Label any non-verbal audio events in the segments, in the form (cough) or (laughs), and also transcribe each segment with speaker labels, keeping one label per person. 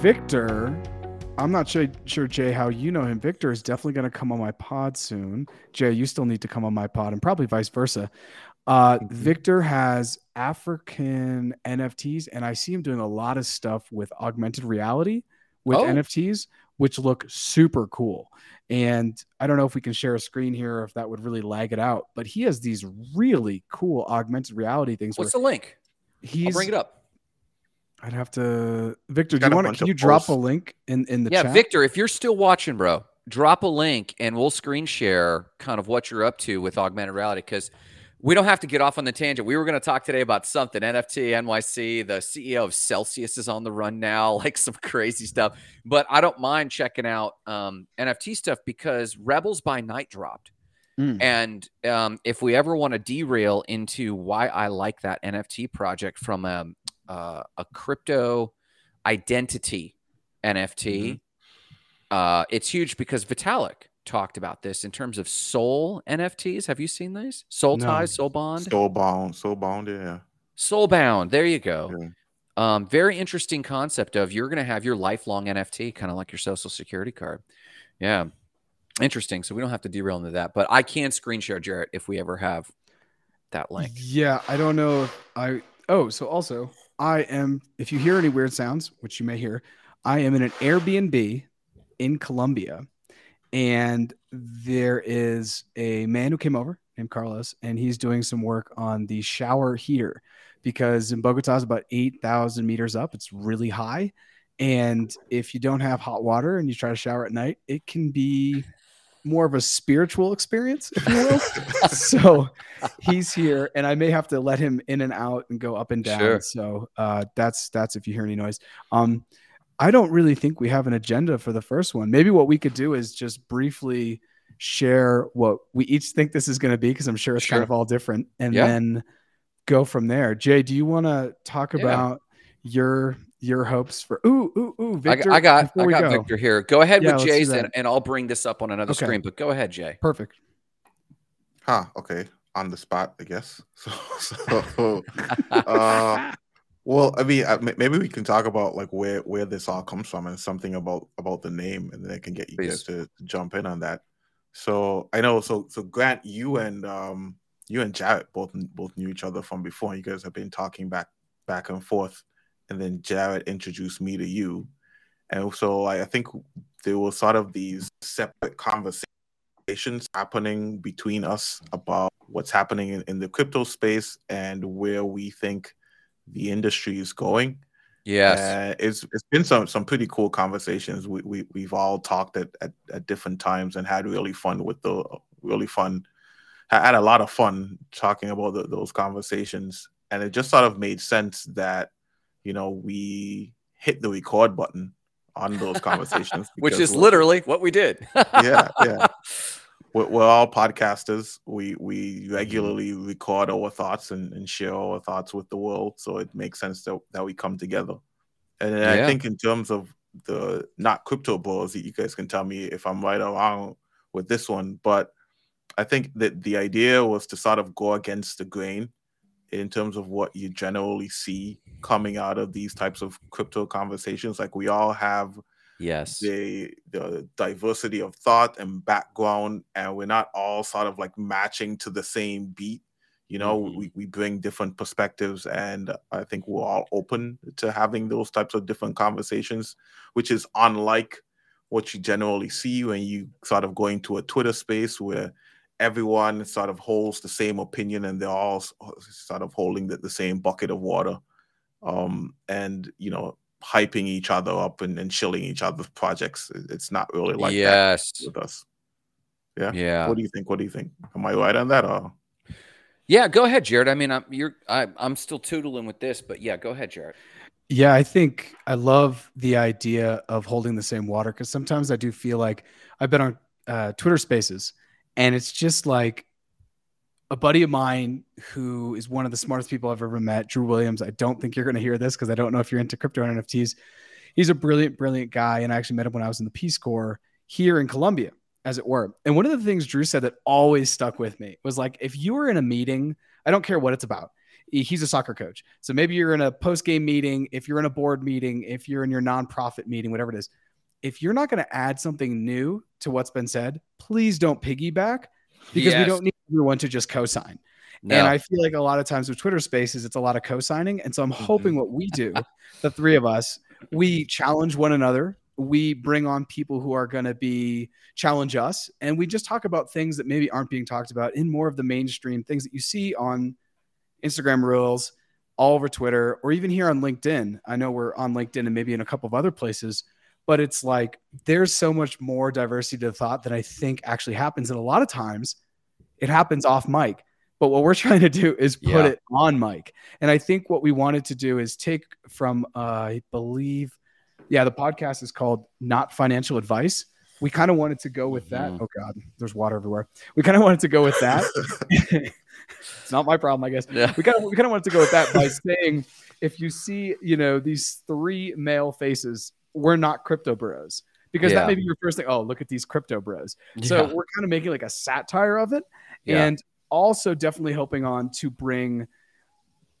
Speaker 1: Victor, I'm not sure, sure, Jay, how you know him. Victor is definitely going to come on my pod soon. Jay, you still need to come on my pod, and probably vice versa. Uh, mm-hmm. Victor has African NFTs, and I see him doing a lot of stuff with augmented reality with oh. NFTs, which look super cool. And I don't know if we can share a screen here, if that would really lag it out. But he has these really cool augmented reality things.
Speaker 2: What's the link?
Speaker 1: He's
Speaker 2: I'll bring it up.
Speaker 1: I'd have to. Victor, do you want to? Can you drop a link in in the chat.
Speaker 2: yeah,
Speaker 1: chat?
Speaker 2: Victor, if you're still watching, bro, drop a link and we'll screen share kind of what you're up to with augmented reality because we don't have to get off on the tangent. We were going to talk today about something NFT NYC. The CEO of Celsius is on the run now, (laughs) like some crazy stuff. But I don't mind checking out um, NFT stuff because Rebels by Night dropped. Mm. And um, if we ever want to derail into why I like that NFT project from a, uh, a crypto identity NFT, mm-hmm. uh, it's huge because Vitalik talked about this in terms of soul NFTs. Have you seen these? Soul no. ties, soul bond,
Speaker 3: soul bound, soul bound, yeah.
Speaker 2: Soul bound. There you go. Yeah. Um, very interesting concept of you're going to have your lifelong NFT, kind of like your social security card. Yeah, interesting. So we don't have to derail into that, but I can screen share Jarrett if we ever have that link.
Speaker 1: Yeah, I don't know if I. Oh, so also I am. If you hear any weird sounds, which you may hear, I am in an Airbnb in Colombia and there is a man who came over named Carlos, and he's doing some work on the shower heater because in Bogota is about 8,000 meters up. It's really high. And if you don't have hot water and you try to shower at night, it can be more of a spiritual experience, if you will. (laughs) so he's here, and I may have to let him in and out and go up and down. Sure. So uh, that's that's if you hear any noise. Um, I don't really think we have an agenda for the first one. Maybe what we could do is just briefly share what we each think this is going to be because I'm sure it's sure. kind of all different, and yeah. then go from there. Jay, do you want to talk yeah. about your your hopes for? Ooh, ooh, ooh, Victor.
Speaker 2: I got, I got, I got go. Victor here. Go ahead yeah, with Jay's, and, and I'll bring this up on another okay. screen. But go ahead, Jay.
Speaker 1: Perfect.
Speaker 3: Huh. Okay. On the spot, I guess. (laughs) So, so (laughs) uh, well, I mean, maybe we can talk about like where where this all comes from and something about about the name, and then I can get you Please. guys to, to jump in on that. So I know, so so Grant, you and um you and Jarrett both both knew each other from before. You guys have been talking back back and forth, and then Jarrett introduced me to you, and so I, I think there were sort of these separate conversations happening between us about what's happening in, in the crypto space and where we think the industry is going.
Speaker 2: Yes,
Speaker 3: uh, it's it's been some some pretty cool conversations. We we we've all talked at, at, at different times and had really fun with the really fun had a lot of fun talking about the, those conversations, and it just sort of made sense that you know we hit the record button on those conversations, (laughs)
Speaker 2: which is literally what we did. (laughs)
Speaker 3: yeah, yeah. we're, we're, all podcasters. We we mm-hmm. regularly record our thoughts and, and, share our thoughts with the world. So it makes sense that, that we come together. And yeah. I think in terms of the not crypto bros, that you guys can tell me if I'm right or wrong with this one. But I think that the idea was to sort of go against the grain in terms of what you generally see coming out of these types of crypto conversations. Like we all have
Speaker 2: yes
Speaker 3: the the diversity of thought and background and we're not all sort of like matching to the same beat you know mm-hmm. we, we bring different perspectives and i think we're all open to having those types of different conversations which is unlike what you generally see when you sort of go into a twitter space where everyone sort of holds the same opinion and they're all sort of holding the, the same bucket of water um, and you know hyping each other up and, and shilling each other's projects. It's not really like
Speaker 2: yes.
Speaker 3: that with us. Yeah.
Speaker 2: Yeah.
Speaker 3: What do you think? What do you think? Am I right on that? Or?
Speaker 2: Yeah, go ahead, Jarrett. I mean, I'm you're I, I'm still tootling with this, but yeah, go ahead, Jarrett.
Speaker 1: Yeah, I think I love the idea of holding the same water because sometimes I do feel like I've been on uh, Twitter Spaces, and it's just like a buddy of mine who is one of the smartest people I've ever met, Drew Williams. I don't think you're going to hear this because I don't know if you're into crypto and NFTs. He's a brilliant, brilliant guy. And I actually met him when I was in the Peace Corps here in Colombia, as it were. And one of the things Drew said that always stuck with me was like, if you were in a meeting, I don't care what it's about. he's a soccer coach. So maybe you're in a post game meeting, if you're in a board meeting, if you're in your nonprofit meeting, whatever it is. If you're not going to add something new to what's been said, please don't piggyback because yes. we don't need everyone to just co-sign. No. And I feel like a lot of times with Twitter Spaces, it's a lot of co-signing. And so I'm mm-hmm. hoping what we do, (laughs) the three of us, we challenge one another. We bring on people who are going to be challenge us, and we just talk about things that maybe aren't being talked about in more of the mainstream things that you see on Instagram Reels, all over Twitter, or even here on LinkedIn. I know we're on LinkedIn and maybe in a couple of other places, but it's like there's so much more diversity to thought that I think actually happens. And a lot of times it happens off mic. But what we're (laughs) trying to do is put yeah. it on mic. And I think what we wanted to do is take from, uh, I believe, yeah, the podcast is called Not Financial Advice. We kind of wanted to go with that. Mm-hmm. Oh, God, there's water everywhere. We kind of wanted to go with that. (laughs) it's not my problem, I guess. Yeah. We kind of we kind of wanted to go with that by saying if you see, you know, these three male faces, we're not crypto bros because yeah. that may be your first thing. Oh, look at these crypto bros. Yeah. So we're kind of making like a satire of it, and also definitely hoping on to bring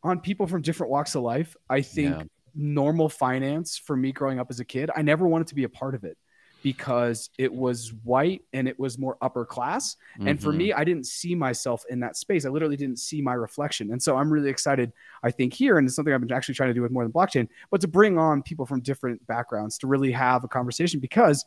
Speaker 1: on people from different walks of life. I think normal finance for me growing up as a kid, I never wanted to be a part of it because it was white and it was more upper class. Mm-hmm. And for me, mm-hmm. I didn't see myself in that space. I literally didn't see my reflection. And so I'm really excited, I think, here, and it's something I've been actually trying to do with more than blockchain, but to bring on people from different backgrounds to really have a conversation. Because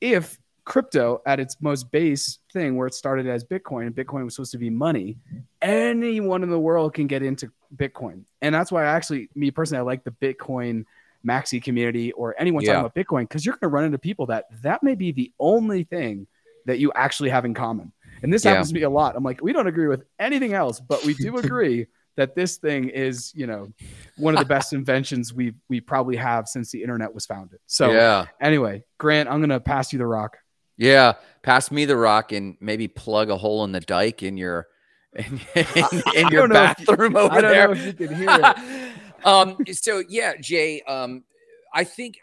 Speaker 1: if crypto at its most base thing where it started as bitcoin and bitcoin was supposed to be money anyone in the world can get into bitcoin and that's why I actually me personally i like the bitcoin maxi community or anyone yeah. talking about Bitcoin because you're going to run into people that that may be the only thing that you actually have in common. And this yeah. happens to me a lot. I'm like, we don't agree with anything else, but we do (laughs) agree that this thing is, you know, one of the best inventions we we probably have since the internet was founded. So yeah. Anyway, Grant, I'm gonna pass you the rock.
Speaker 2: Yeah, pass me the rock and maybe plug a hole in the dike in your in, (laughs) in, in your bathroom you, over there. you can hear it. (laughs) um, so yeah, Jay, um, I think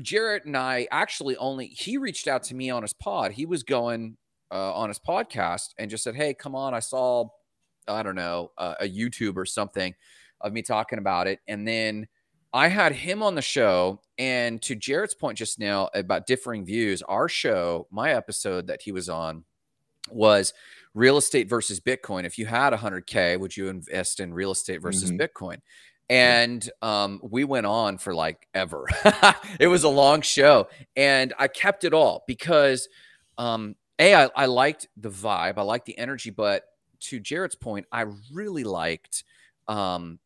Speaker 2: Jarrett and I actually only he reached out to me on his pod. He was going uh, on his podcast and just said, "Hey, come on! I saw, I don't know, uh, a YouTube or something of me talking about it." And then I had him on the show. And to Jarrett's point just now about differing views, our show, my episode that he was on, was real estate versus Bitcoin. If you had 100K, would you invest in real estate versus mm-hmm. Bitcoin? And um, we went on for like ever. (laughs) it was a long show, and I kept it all because um, a I, I liked the vibe, I liked the energy, but to Jarrett's point, I really liked um,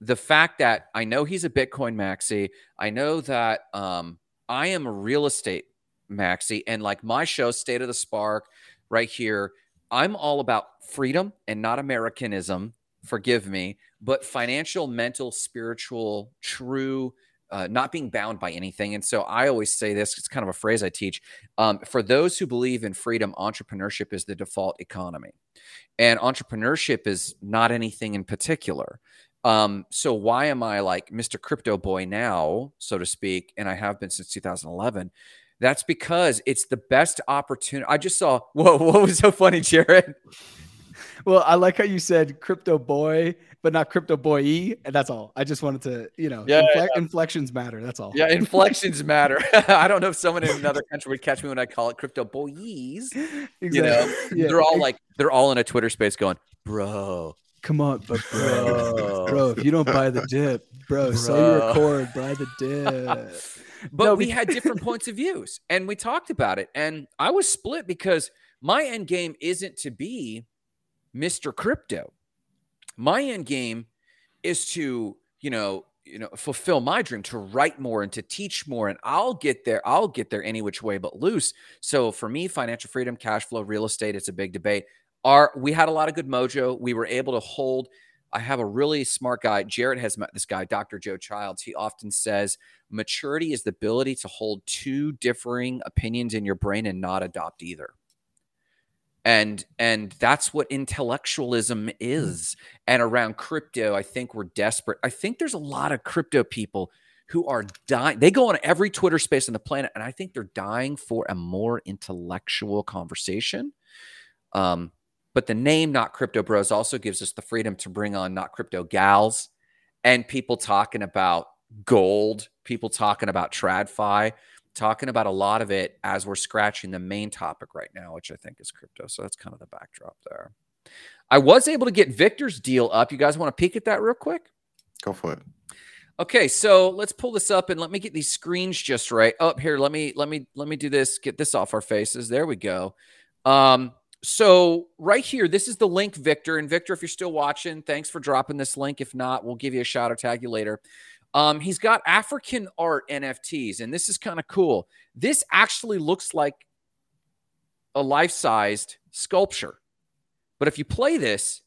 Speaker 2: the fact that I know he's a Bitcoin maxi. I know that um, I am a real estate maxi, and like my show, State of the Spark, right here. I'm all about freedom and not Americanism. Forgive me but financial, mental, spiritual, true, uh, not being bound by anything. And so I always say this, it's kind of a phrase I teach. Um, for those who believe in freedom, entrepreneurship is the default economy. And entrepreneurship is not anything in particular. Um, so why am I like Mr. Crypto Boy now, so to speak, and I have been since 2011? That's because it's the best opportunity. I just saw, (laughs) whoa, what was so funny, Jarrett?
Speaker 1: Well, I like how you said crypto boy but not crypto boy e. And that's all. I just wanted to, you know, yeah, infle- yeah. inflections matter. That's all.
Speaker 2: Yeah, inflections (laughs) matter. (laughs) I don't know if someone in another country would catch me when I call it crypto boys. Exactly. You know, (laughs) yeah. they're all like, they're all in a Twitter space going, bro.
Speaker 1: Come on, but bro, bro, if you don't buy the dip, bro, bro. sell your cord, buy the dip.
Speaker 2: but no, we had different points of views and we talked about it. And I was split because my end game isn't to be Mr. Crypto. My end game is to you know you know fulfill my dream to write more and to teach more and i'll get there i'll get there any which way but loose. So for me financial freedom cash flow real estate it's a big debate. Our we had a lot of good mojo. We were able to hold i have a really smart guy jared has met this guy dr joe childs. He often says maturity is the ability to hold two differing opinions in your brain and not adopt either and and that's what intellectualism mm. is and around crypto i think we're desperate. I think there's a lot of crypto people who are dying they go on every twitter space on the planet and i think they're dying for a more intellectual conversation. Um But the name Not Crypto Bros also gives us the freedom to bring on Not Crypto Gals and people talking about gold, people talking about TradFi, talking about a lot of it as we're scratching the main topic right now, which I think is crypto. So that's kind of the backdrop there. I was able to get Victor's deal up. You guys want to peek at that real quick?
Speaker 3: Go for it.
Speaker 2: Okay, so let's pull this up and let me get these screens just right. Up oh, here, let me let me let me do this. Get this off our faces. There we go. Um, so right here, this is the link, Victor. And Victor, if you're still watching, thanks for dropping this link. If not, we'll give you a shout or tag you later. Um, he's got African art NFTs, and this is kind of cool. This actually looks like a life-sized sculpture. But if you play this,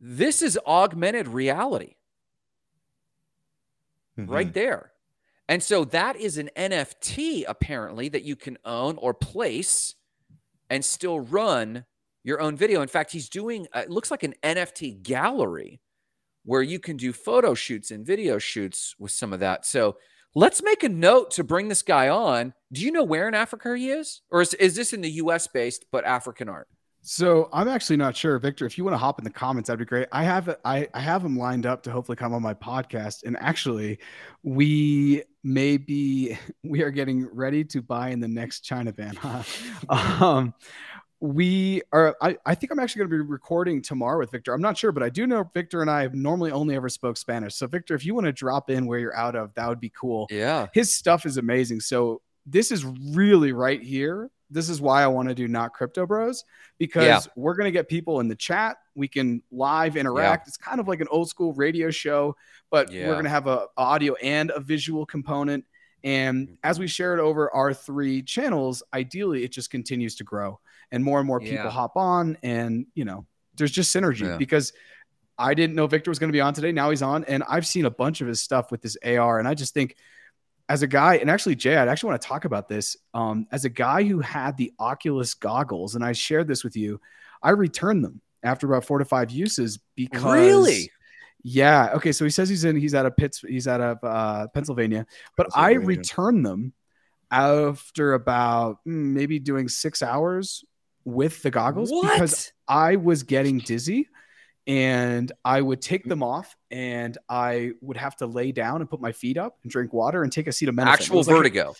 Speaker 2: this is augmented reality. Mm-hmm. Right there. And so that is an NFT apparently that you can own or place and still run your own video. In fact, he's doing uh, it looks like an NFT gallery where you can do photo shoots and video shoots with some of that. So let's make a note to bring this guy on. Do you know where in Africa he is? Or is, is this in the US based but African art?
Speaker 1: So I'm actually not sure, Victor. If you want to hop in the comments, that'd be great. I have I, I have him lined up to hopefully come on my podcast. And actually, we may be (laughs) we are getting ready to buy in the next China van. (laughs) um, we are I, I think i'm actually going to be recording tomorrow with victor i'm not sure but i do know victor and i have normally only ever spoke spanish so victor if you want to drop in where you're out of that would be cool
Speaker 2: yeah
Speaker 1: his stuff is amazing so this is really right here this is why I want to do not crypto bros because yeah. we're going to get people in the chat. We can live interact. Yeah. It's kind of like an old school radio show, but yeah. we're going to have a audio and a visual component. And mm-hmm. as we share it over our three channels, ideally it just continues to grow and more and more people hop on. And, you know, there's just synergy because I didn't know Victor was going to be on today. Now he's on. And I've seen a bunch of his stuff with this AR. And I just think as a guy, and actually, Jay, I'd actually want to talk about this. Um, as a guy who had the Oculus goggles, and I shared this with you, I returned them after about four to five uses because
Speaker 2: really,
Speaker 1: yeah. Okay, so he says he's in, he's out of Pitts, he's out of uh, Pennsylvania, but Pennsylvania. I returned them after about mm, maybe doing six hours with the goggles
Speaker 2: what?
Speaker 1: because I was getting dizzy and I would take them off and I would have to lay down and put my feet up and drink water and take a seat acetaminophen.
Speaker 2: Actual vertigo. Like,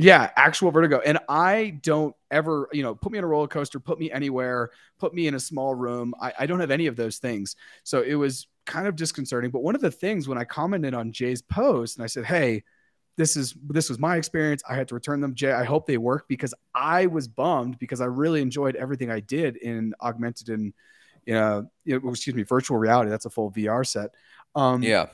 Speaker 1: yeah, actual vertigo. And I don't ever, you know, put me in a roller coaster, put me anywhere, put me in a small room. I, I don't have any of those things. So it was kind of disconcerting. But one of the things when I commented on Jay's post and I said, Hey, this is this was my experience. I had to return them. Jay, I hope they work because I was bummed because I really enjoyed everything I did in augmented and you know, excuse me, virtual reality. That's a full VR set. Um,
Speaker 2: yeah.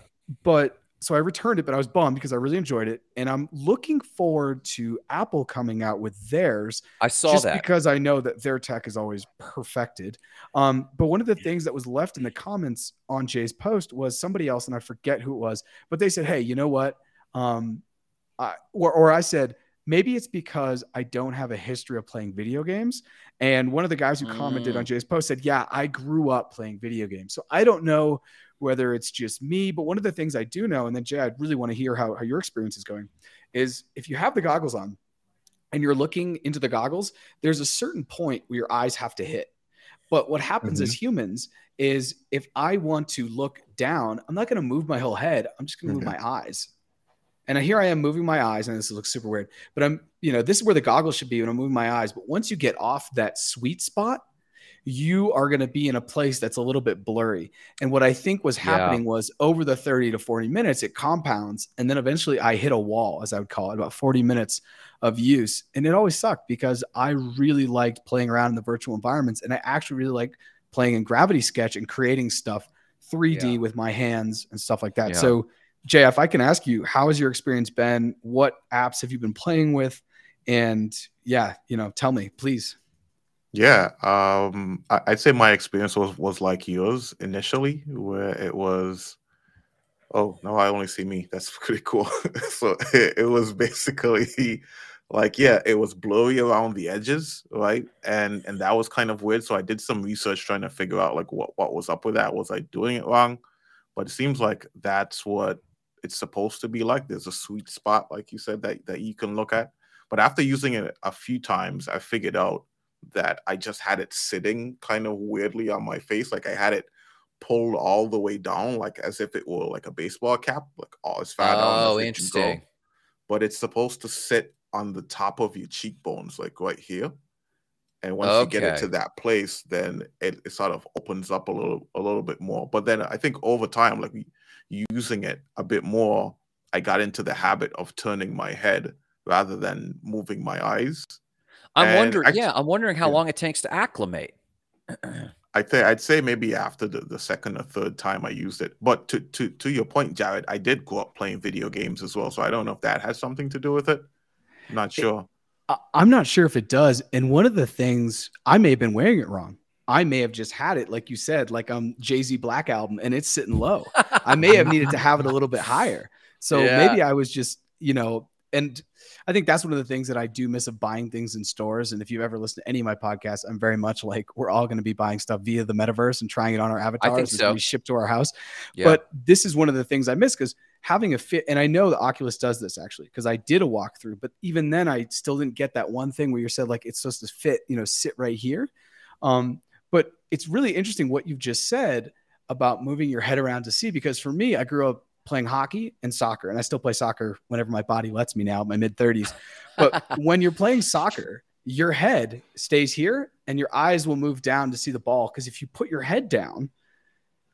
Speaker 1: But so I returned it, but I was bummed because I really enjoyed it, and I'm looking forward to Apple coming out with theirs.
Speaker 2: I saw
Speaker 1: just
Speaker 2: that
Speaker 1: because I know that their tech is always perfected. Um, but one of the things that was left in the comments on Jay's post was somebody else, and I forget who it was, but they said, "Hey, you know what?" Um, I, or, or I said, maybe it's because I don't have a history of playing video games. And one of the guys who mm. commented on mm. Jay's post said, Yeah, I grew up playing video games. So I don't know whether it's just me, but one of the things I do know, and then Jay, I really want to hear how, how your experience is going, is if you have the goggles on and you're looking into the goggles, there's a certain point where your eyes have to hit. But what happens mm-hmm. as humans is if I want to look down, I'm not going to move my whole head. I'm just going to mm-hmm. move my eyes. And here I am moving my eyes, and this looks super weird, but I'm, you know, this is where the goggles should be when I'm moving my eyes. But once you get off that sweet spot, you are going to be in a place that's a little bit blurry. And what I think was happening yeah. was over the 30 to 40 minutes, it compounds. And then eventually I hit a wall, as I would call it, about 40 minutes of use. And it always sucked because I really liked playing around in the virtual environments. And I actually really like playing in Gravity Sketch and creating stuff 3D yeah. with my hands and stuff like that. Yeah. So, If I can ask you, how has your experience been? What apps have you been playing with? And yeah, you know, tell me, please.
Speaker 3: Yeah, um, I, would say my experience was was like yours initially, where it was, oh no, I only see me. That's (laughs) pretty cool. (laughs) so it, it was basically like, yeah, it was blurry around the edges, right? And and that was kind of weird. So I did some research trying to figure out like what what was up with that. Was I doing it wrong? But it seems like that's what it's supposed to be like. There's a sweet spot, like you said, that that you can look at. But after using it a few times, I figured out that I just had it sitting kind of weirdly on my face. Like I had it pulled all the way down, like as if it were like a baseball cap, like all as far down.
Speaker 2: Oh,
Speaker 3: oh
Speaker 2: interesting.
Speaker 3: But it's supposed to sit on the top of your cheekbones, like right here. And once you get it to that place, then it, it sort of opens up a little a little bit more. But then I think over time, like using it a bit more, I got into the habit of turning my head rather than moving my eyes.
Speaker 2: I'm
Speaker 3: And
Speaker 2: wondering.
Speaker 3: act-
Speaker 2: yeah, I'm wondering how
Speaker 3: yeah.
Speaker 2: long it takes to acclimate. (clears throat)
Speaker 3: I think I'd say maybe after the, the second or third time I used it. But to, to to your point, Jarrett, I did grow up playing video games as well. So I don't know if that has something to do with it. I'm not sure.
Speaker 1: I- I'm not sure if it does. And one of the things I may have been wearing it wrong. I may have just had it, like you said, like um Jay Z Black album, and it's sitting low. I may have needed to have it a little bit higher. (laughs) So
Speaker 2: Yeah.
Speaker 1: maybe I was just, you know, and I think that's one of the things that I do miss of buying things in stores. And if you've ever listened to any of my podcasts, I'm very much like we're all going to be buying stuff via the metaverse and trying it on our avatars.
Speaker 2: So.
Speaker 1: gonna be shipped to our house.
Speaker 2: Yeah.
Speaker 1: But this is one of the things I miss because having a fit, and I know the Oculus does this actually because I did a walkthrough, but even then I still didn't get that one thing where you said like it's supposed to fit, you know, sit right here. Um, it's really interesting what you've just said about moving your head around to see because for me, I grew up playing hockey and soccer, and I still play soccer whenever my body lets me now, my mid 30s. But (laughs) when you're playing soccer, your head stays here and your eyes will move down to see the ball. Because if you put your head down,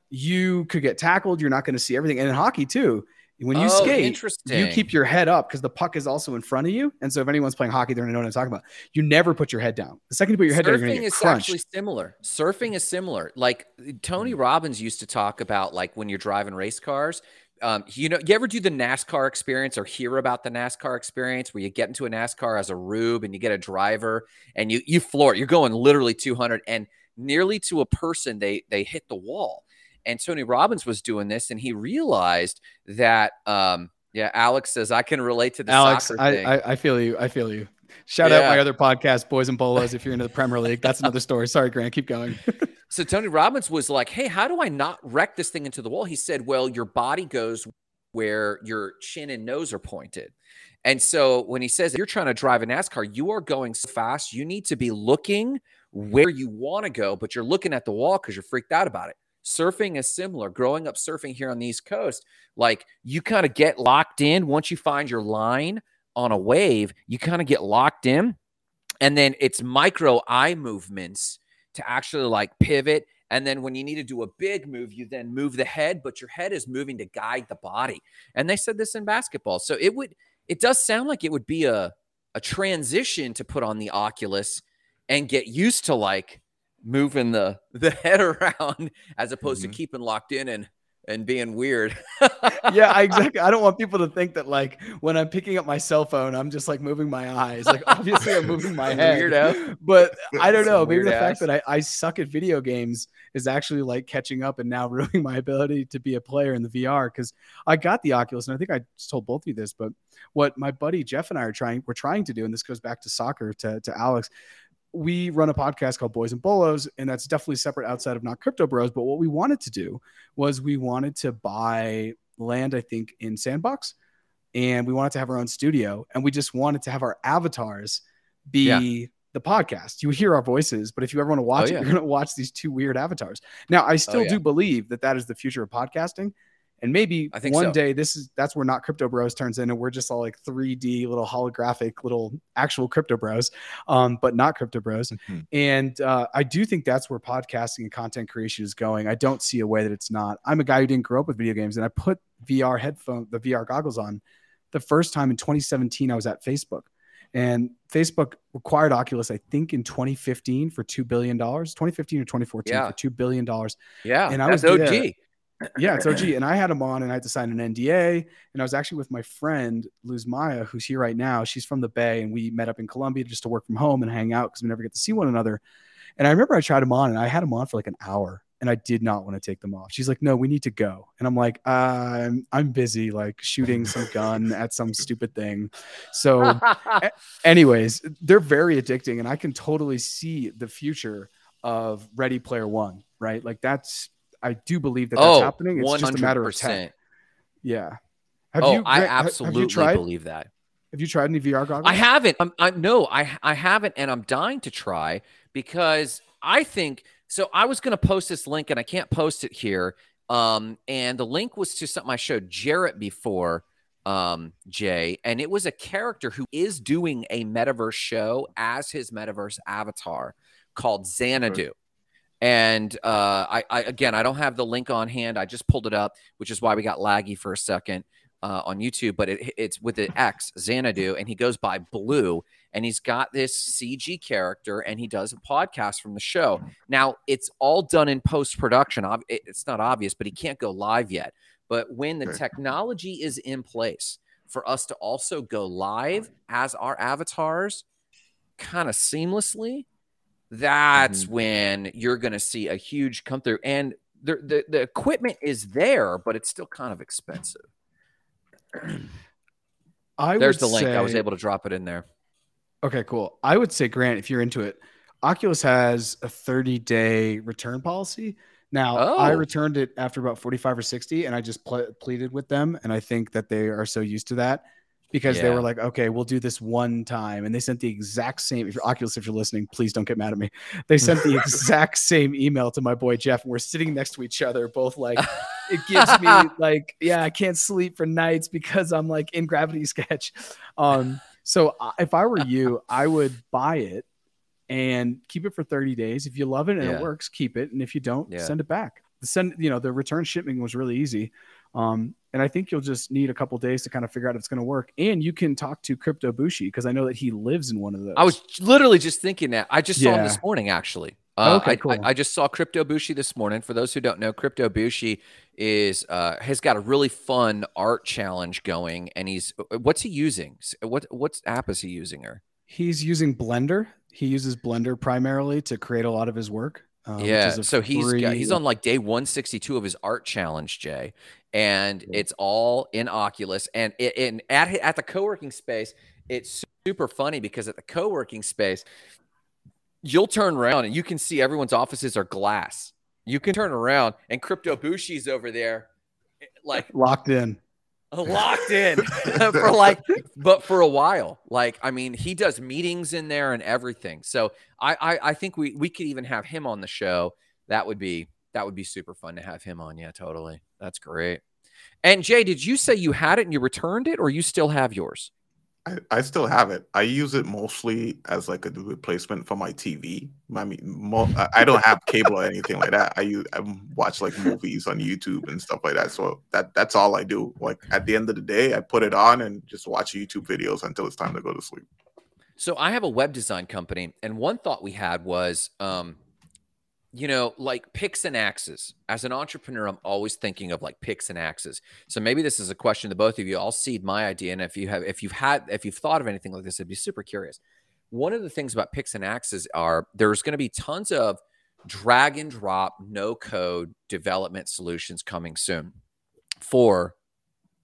Speaker 1: you could get tackled. You're not going to see everything. And in hockey, too, when you
Speaker 2: Oh,
Speaker 1: skate, you keep your head up because the puck is also in front of you. And so if anyone's playing hockey, they're to know what I'm talking about. You never put your head down. The second you put your head down, you're going
Speaker 2: Surfing
Speaker 1: to get
Speaker 2: is
Speaker 1: crunched.
Speaker 2: actually similar. Surfing is similar. Like Tony Robbins used to talk about, like when you're driving race cars. Um, you know, you ever do the NASCAR experience or hear about the NASCAR experience where you get into a NASCAR as a rube and you get a driver and you you floor it. You're going literally 200 and nearly to a person they they hit the wall. And Tony Robbins was doing this and he realized that um yeah, Alex says I can relate to the
Speaker 1: Alex,
Speaker 2: soccer
Speaker 1: I,
Speaker 2: thing.
Speaker 1: I, I feel you. I feel you. Shout out my other podcast, Boys and Bolos. If you're into the Premier League, that's another story. Sorry, Grant. Keep going. (laughs)
Speaker 2: So Tony Robbins was like, "Hey, how do I not wreck this thing into the wall?" He said, "Well, your body goes where your chin and nose are pointed." And so when he says you're trying to drive a NASCAR, you are going so fast, you need to be looking where you want to go, but you're looking at the wall because you're freaked out about it. Surfing is similar. Growing up surfing here on the East Coast, like you kind of get locked in once you find your line on a wave, you kind of get locked in. And then it's micro eye movements to actually like pivot. And then when you need to do a big move, you then move the head, but your head is moving to guide the body. And they said this in basketball. So it would, it does sound like it would be a, a transition to put on the Oculus and get used to like moving the the (laughs) head around as opposed
Speaker 3: Mhm.
Speaker 2: to keeping locked in and and being weird. (laughs)
Speaker 1: yeah, I exactly. I don't want (laughs) people to think that like when I'm picking up my cell phone, I'm just like moving my eyes. Like obviously I'm moving my head.
Speaker 2: Weirdo.
Speaker 1: But I don't know. Maybe the
Speaker 2: ass.
Speaker 1: fact that I, I suck at video games is actually like catching up and now ruining my ability to be a player in the VR because I got the Oculus and I think I just told both of you this, but what my buddy Jeff and I are trying we're trying to do, and this goes back to soccer to, to Alex. We run a podcast called Boys and Bolos, and that's definitely separate outside of not crypto bros. But what we wanted to do was we wanted to buy land, I think, in Sandbox, and we wanted to have our own studio, and we just wanted to have our avatars be
Speaker 2: Yeah.
Speaker 1: the podcast. You hear our voices, but if you ever want to oh, watch
Speaker 2: Oh,
Speaker 1: it,
Speaker 2: yeah.
Speaker 1: you're going to watch these two weird avatars. Now, I oh, still
Speaker 2: yeah.
Speaker 1: do believe that that is the future of podcasting. And maybe
Speaker 2: I think
Speaker 1: one
Speaker 2: so.
Speaker 1: day this is that's where not crypto bros turns in, and we're just all like 3D little holographic little actual crypto bros, um, but not crypto bros.
Speaker 3: Mhm.
Speaker 1: And uh, I do think that's where podcasting and content creation is going. I don't see a way that it's not. I'm a guy who didn't grow up with video games, and I put VR headphone, the VR goggles on, the first time in 2017. I was at Facebook, and Facebook acquired Oculus, I think, in 2015 for two billion dollars. 2015 or 2014
Speaker 2: Yeah.
Speaker 1: for two billion dollars.
Speaker 2: Yeah.
Speaker 1: And I was
Speaker 2: OG.
Speaker 1: there. Yeah, it's OG. And I had him on and I had to sign an NDA. And I was actually with my friend, Luz Maya, who's here right now. She's from the Bay and we met up in Colombia just to work from home and hang out because we never get to see one another. And I remember I tried him on and I had him on for like an hour and I did not want to take them off. She's like, no, we need to go. And I'm like, I'm, I'm busy, like shooting some gun (laughs) at some stupid thing. So, (laughs) anyways, they're very addicting. And I can totally see the future of Ready Player One, right? Like that's, I do believe that that's
Speaker 2: oh,
Speaker 1: happening. It's just a matter of
Speaker 2: 100%.
Speaker 1: Yeah. Have
Speaker 2: oh,
Speaker 1: you,
Speaker 2: I absolutely
Speaker 1: tried?
Speaker 2: believe that.
Speaker 1: Have you tried any VR goggles?
Speaker 2: I haven't. I'm, I'm no, I I haven't, and I'm dying to try because I think so. I was going to post this link, and I can't post it here. Um, and the link was to something I showed Jarrett before, um, Jay, and it was a character who is doing a metaverse show as his metaverse avatar called Xanadu. And uh, I, I again, I don't have the link on hand. I just pulled it up, which is why we got laggy for a second uh, on YouTube. But it, it's with the X Xanadu, and he goes by Blue, and he's got this CG character, and he does a podcast from the show. Now it's all done in post production. It's not obvious, but he can't go live yet. But when the technology is in place for us to also go live as our avatars, kind of seamlessly, that's mm-hmm. when you're going to see a huge come through. And the, the, the equipment is there, but it's still kind of expensive. (clears throat)
Speaker 1: I
Speaker 2: There's the link.
Speaker 1: Say,
Speaker 2: I was able to drop it in there.
Speaker 1: Okay, cool. I would say, Grant, if you're into it, Oculus has a 30 day return policy. Now, oh. I returned it after about 45 or 60, and I just ple- pleaded with them. And I think that they are so used to that because yeah. they were like, okay, we'll do this one time. And they sent the exact same. If you're Oculus, if you're listening, please don't get mad at me. They sent the exact (laughs) same email to my boy Jeff, and we're sitting next to each other, both like, (laughs) it gives me (laughs) like, yeah, I can't sleep for nights because I'm like in Gravity Sketch. Um, so uh, if I were you, I would buy it and keep it for 30 days. If you love it and yeah. it works, keep it. And if you don't, yeah. send it back. The send, you know, the return shipping was really easy. Um, and I think you'll just need a couple days to kind of figure out if it's going to work. And you can talk to Crypto Bushi because I know that he lives in one of those.
Speaker 2: I was literally just thinking that. I just saw him this morning, actually. Uh, okay, cool. I, I, just saw Crypto Bushi this morning. For those who don't know, Crypto Bushi is uh, has got a really fun art challenge going, and he's uh, what's he using? What what app is he using? Her?
Speaker 1: He's using Blender. He uses Blender primarily to create a lot of his work.
Speaker 2: Um, yeah, so he's got, he's on like day 162 of his art challenge, Jay, and it's all in Oculus. And it, in at at the co-working space, it's super funny because at the co-working space, you'll turn around and you can see everyone's offices are glass. You can turn around and Crypto Bushi's over there, eh, like
Speaker 1: locked in, (laughs)
Speaker 2: locked in (laughs) (laughs) for like, but for a while. Like, I mean, he does meetings in there and everything. So I, I, I think we we could even have him on the show. That would be that would be super fun to have him on. Yeah, totally. That's great. And Jay, did you say you had it and you returned it, or you still have yours?
Speaker 3: I, I still have it. I use it mostly as like a replacement for my TV. I mean, mo- I don't have cable or anything like that. I use I watch like movies on YouTube and stuff like that. So that that's all I do. Like at the end of the day, I put it on and just watch YouTube videos until it's time to go to sleep.
Speaker 2: So I have a web design company, and one thought we had was, um, you know, like picks and axes. As an entrepreneur, I'm always thinking of like picks and axes. So maybe this is a question to both of you. I'll seed my idea, and if you have, if you've had, if you've thought of anything like this, I'd be super curious. One of the things about picks and axes are there's going to be tons of drag and drop, no code development solutions coming soon for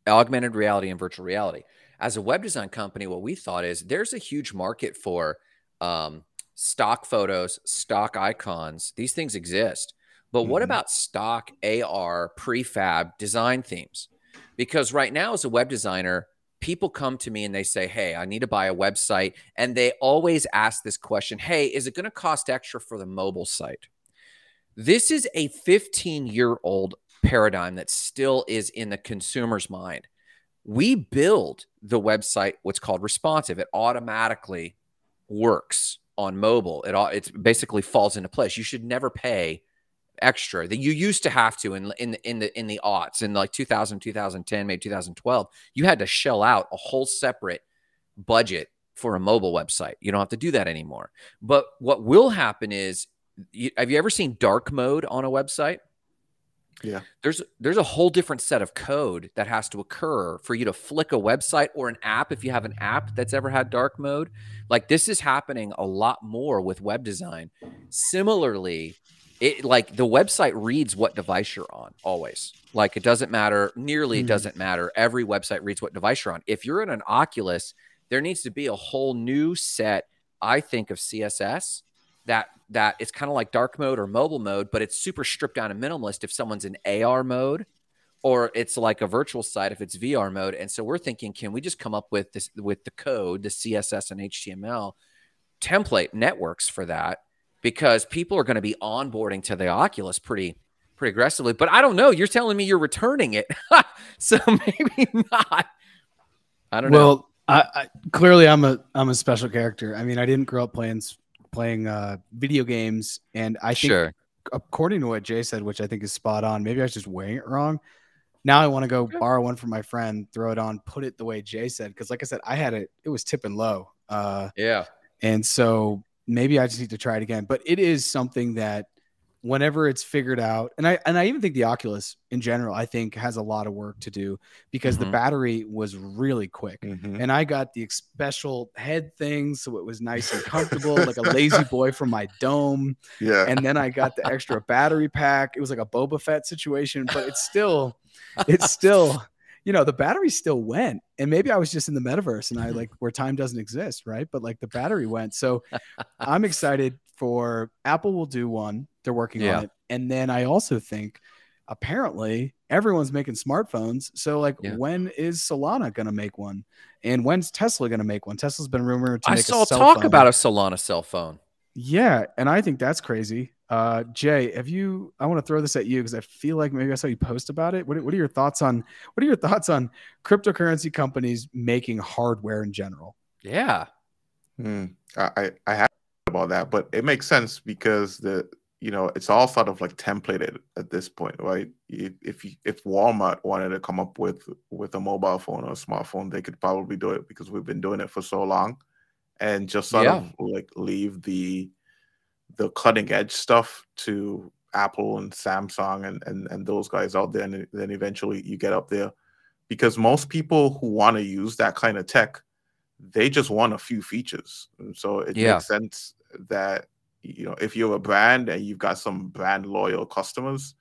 Speaker 2: augmented reality and virtual reality. As a web design company, what we thought is there's a huge market for um, stock photos, stock icons, these things exist. But mm-hmm. what about stock AR prefab design themes? Because right now, as a web designer, people come to me and they say, Hey, I need to buy a website. And they always ask this question Hey, is it going to cost extra for the mobile site? This is a 15 year old paradigm that still is in the consumer's mind. We build the website what's called responsive, it automatically works on mobile. It all it basically falls into place. You should never pay extra that you used to have to in in in the in the aughts in like 2000 2010 maybe 2012 you had to shell out a whole separate budget for a mobile website you don't have to do that anymore but what will happen is you, have you ever seen dark mode on a website
Speaker 3: yeah.
Speaker 2: There's there's a whole different set of code that has to occur for you to flick a website or an app if you have an app that's ever had dark mode. Like this is happening a lot more with web design. Similarly, it like the website reads what device you're on always. Like it doesn't matter, nearly mm. it doesn't matter. Every website reads what device you're on. If you're in an Oculus, there needs to be a whole new set I think of CSS that that it's kind of like dark mode or mobile mode, but it's super stripped down and minimalist if someone's in AR mode or it's like a virtual site if it's VR mode. And so we're thinking, can we just come up with this with the code, the CSS and HTML template networks for that? Because people are going to be onboarding to the Oculus pretty pretty aggressively. But I don't know. You're telling me you're returning it, (laughs) so (laughs) maybe not. I don't
Speaker 1: well,
Speaker 2: know.
Speaker 1: I, I clearly I'm a I'm a special character. I mean, I didn't grow up playing playing uh, video games, and I think
Speaker 2: Sure.
Speaker 1: according to what Jay said, which I think is spot on. Maybe I was just weighing it wrong. Now I want to go borrow one from my friend, throw it on, put it the way Jay said, because like I said, I had it. It was tipping low, uh,
Speaker 2: Yeah.
Speaker 1: and so maybe I just need to try it again. But it is something that whenever it's figured out, and I and I even think the Oculus in general, I think has a lot of work to do because the
Speaker 2: Mhm.
Speaker 1: battery was really quick.
Speaker 3: Mhm.
Speaker 1: And I got the special head thing, so it was nice and comfortable, like a lazy (laughs) boy from my dome.
Speaker 3: Yeah.
Speaker 1: And then I got the extra battery pack. It was like a Boba Fett situation, but it's still, it's still, you know, the battery still went. And maybe I was just in the metaverse and I like where time doesn't exist, right? But like the battery went. So I'm excited for Apple will do one. They're working
Speaker 2: Yeah.
Speaker 1: on it. And then I also think apparently everyone's making smartphones. So like
Speaker 2: Yeah.
Speaker 1: when is Solana going to make one? And when's Tesla going to make one? Tesla's been rumored to
Speaker 2: I
Speaker 1: make
Speaker 2: saw
Speaker 1: a cell
Speaker 2: talk
Speaker 1: phone.
Speaker 2: about a Solana cell phone.
Speaker 1: Yeah, and I think that's crazy. Uh, Jay, have you? I want to throw this at you because I feel like maybe I saw you post about it. What, are- what are your thoughts on what are your thoughts on cryptocurrency companies making hardware in general?
Speaker 2: Yeah.
Speaker 3: Hmm. I I I have about that, but it makes sense because the you know it's all sort of like templated at this point, right? If if, you, if Walmart wanted to come up with with a mobile phone or a smartphone, they could probably do it because we've been doing it for so long, and just sort
Speaker 2: Yeah.
Speaker 3: of like leave the the cutting edge stuff to Apple and Samsung and and and those guys out there, and then eventually you get up there, because most people who want to use that kind of tech they just want a few features. And so it
Speaker 2: Yeah.
Speaker 3: makes sense that you know if you're a brand and you've got some brand loyal customers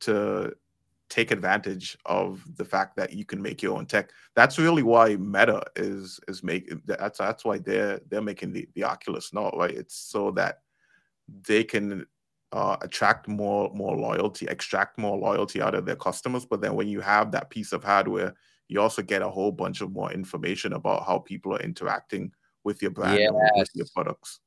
Speaker 3: to take advantage of the fact that you can make your own tech. That's really why Meta is is making that's that's why they're they're making the, the Oculus now, right? It's so that they can uh, attract more more loyalty, extract more loyalty out of their customers. But then when you have that piece of hardware, you also get a whole bunch of more information about how people are interacting with your brand and with your products.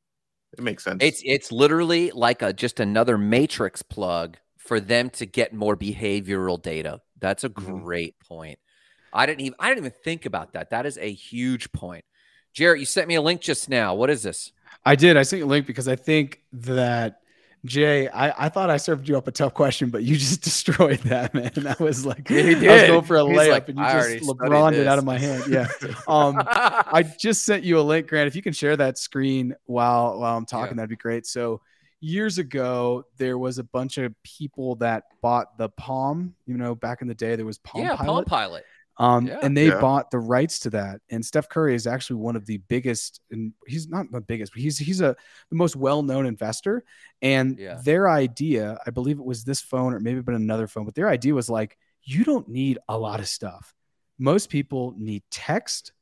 Speaker 3: It makes sense.
Speaker 2: It's it's literally like a just another matrix plug for them to get more behavioral data. That's a
Speaker 3: Mhm.
Speaker 2: great point. I didn't even I didn't even think about that. That is a huge point. Jarrett, you sent me a link just now. What is this?
Speaker 1: I did. I sent you a link because I think that Jay, I, I thought I served you up a tough question, but you just (laughs) destroyed that, man. That was like
Speaker 2: Yeah,
Speaker 1: I was going for a
Speaker 2: He's
Speaker 1: layup
Speaker 2: like,
Speaker 1: and you
Speaker 2: "I
Speaker 1: just LeBroned it out of my hand. Yeah. (laughs) Um, I just sent you a link, Grant. If you can share that screen while while I'm talking, that'd be great. So years ago, there was a bunch of people that bought the Palm. You know, back in the day, there was Palm
Speaker 2: yeah,
Speaker 1: Pilot.
Speaker 2: Palm Pilot.
Speaker 1: Um,
Speaker 2: Yeah.
Speaker 1: and they
Speaker 3: Yeah.
Speaker 1: bought the rights to that. And Steph Curry is actually one of the biggest, and he's not the biggest, but he's he's a the most well known investor. And
Speaker 2: Yeah.
Speaker 1: their idea, I believe it was this phone or maybe been another phone, but their idea was like, you don't need a lot of stuff. Most people need text.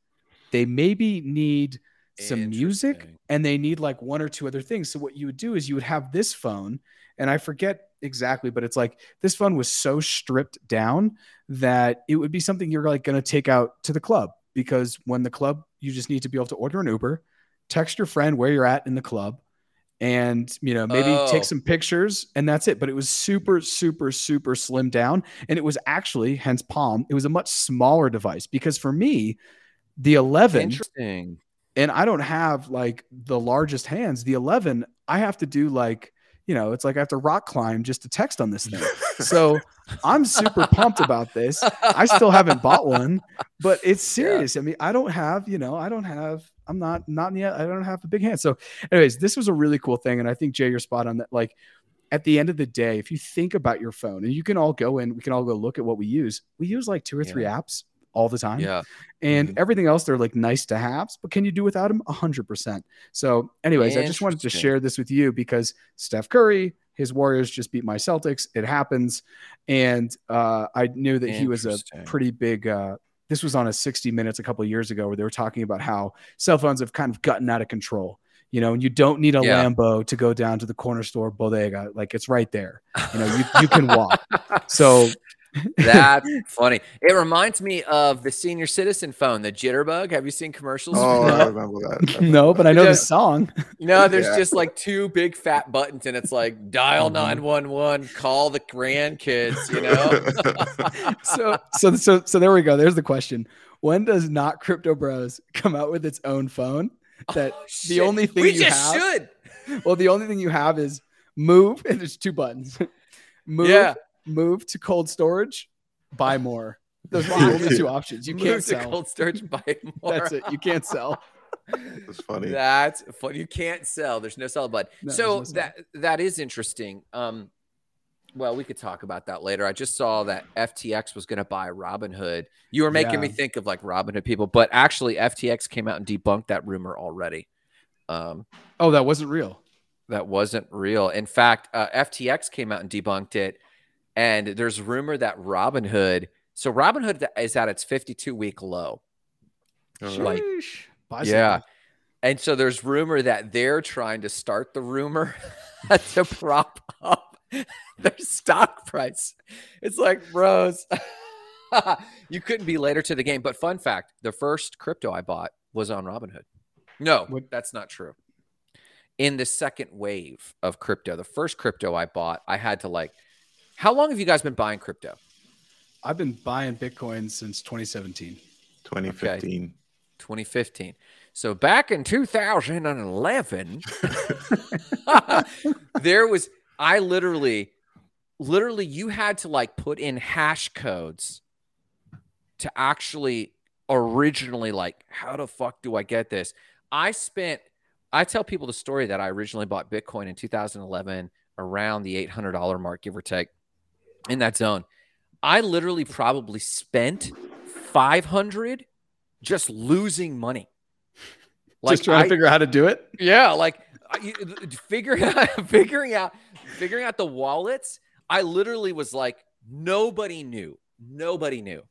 Speaker 1: They maybe need some music and they need like one or two other things. So what you would do is you would have this phone, and I forget exactly, but it's like this phone was so stripped down that it would be something you're like going to take out to the club because when the club you just need to be able to order an Uber, text your friend where you're at in the club and you know maybe
Speaker 2: Oh.
Speaker 1: take some pictures and that's it but it was super super super slim down and it was actually hence palm it was a much smaller device because for me the 11
Speaker 2: Interesting.
Speaker 1: and I don't have like the largest hands. The 11, I have to do like, you know, it's like I have to rock climb just to text on this thing. (laughs) So I'm super pumped about this. I still haven't bought one, but it's (laughs) serious. I mean, I don't have, you know, I don't have, I'm not, not yet. I don't have a big hand. So, anyways, this was a really cool thing. And I think Jay, you're spot on that. Like, at the end of the day, if you think about your phone and you can all go in, we can all go look at what we use. We use like two or three apps all the time.
Speaker 2: Yeah.
Speaker 1: and
Speaker 3: Mhm.
Speaker 1: everything else they're like nice to haves but can you do without them 100% so anyways i just wanted to share this with you because steph curry his warriors just beat my celtics. It happens. And uh, i knew that he was a pretty big uh, this was on a 60 minutes a couple of years ago where they were talking about how cell phones have kind of gotten out of control. You know and you don't need a
Speaker 2: Yeah.
Speaker 1: lambo to go down to the corner store bodega like it's right there. You know you, you can walk. (laughs) So
Speaker 2: That's (laughs) funny. It reminds me of the senior citizen phone, the Jitterbug. Have you seen commercials?
Speaker 3: Oh,
Speaker 2: for
Speaker 3: I
Speaker 2: that? (laughs)
Speaker 3: remember that.
Speaker 1: no, but I know the song.
Speaker 2: No, there's
Speaker 3: Yeah.
Speaker 2: just like two big fat buttons, and it's like dial
Speaker 1: Mhm.
Speaker 2: nine one one, call the grandkids. You know, (laughs)
Speaker 1: So so so so there we go. There's the question. When does not crypto bros come out with its own phone? That
Speaker 2: Oh,
Speaker 1: the only thing
Speaker 2: we
Speaker 1: you
Speaker 2: just
Speaker 1: have,
Speaker 2: should.
Speaker 1: well, the only thing you have is move, and there's two buttons. move,
Speaker 2: Yeah,
Speaker 1: move to cold storage, buy more. Those are the only two (laughs) options. You
Speaker 2: Move
Speaker 1: can't
Speaker 2: to
Speaker 1: sell.
Speaker 2: cold storage, buy more. (laughs)
Speaker 1: That's it. You can't sell. (laughs)
Speaker 3: It's funny.
Speaker 2: That's funny. You can't sell. There's no sell button.
Speaker 1: No,
Speaker 2: so
Speaker 1: no sell.
Speaker 2: that that is interesting. Um, well, we could talk about that later. I just saw that FTX was going to buy Robinhood. You were making me think of like Robinhood people, but actually FTX came out and debunked that rumor already. Um,
Speaker 1: Oh, that wasn't real.
Speaker 2: that wasn't real. In fact, uh, FTX came out and debunked it. And there's rumor that Robinhood. So Robinhood is at its 52 week low.
Speaker 3: All
Speaker 2: Like-
Speaker 3: right.
Speaker 2: Yeah. And so there's rumor that they're trying to start the rumor (laughs) to prop up (laughs) their stock price. It's like, bros, (laughs) you couldn't be later to the game. But fun fact the first crypto I bought was on Robinhood. No,
Speaker 1: What-
Speaker 2: that's not true. In the second wave of crypto, the first crypto I bought, I had to like, how long have you guys been buying crypto?
Speaker 1: I've been buying Bitcoin since 2017.
Speaker 3: 2015.
Speaker 2: 2015. So back in 2011, (laughs) (laughs) there was I literally literally you had to like put in hash codes to actually originally like how the fuck do I get this? I spent I tell people the story that I originally bought Bitcoin in 2011 around the $800 mark give or take in that zone. I literally probably spent 500 just losing money. (laughs)
Speaker 1: Just trying
Speaker 2: I-
Speaker 1: to figure out how to do it.
Speaker 2: yeah, like figuring (laughs) out, figuring out, figuring out the wallets. I literally was like, nobody knew, nobody knew.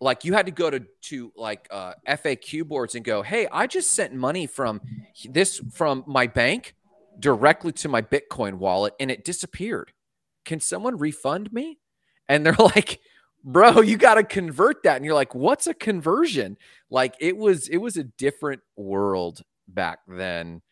Speaker 2: Like you had to go to to like uh, FAQ boards and go, hey, I just sent money from this from my bank directly to my Bitcoin wallet and it disappeared. Can someone refund me? And they're (laughs) like, bro, you got to convert that. And you're like, what's a conversion? Like it was, it was a different world back then,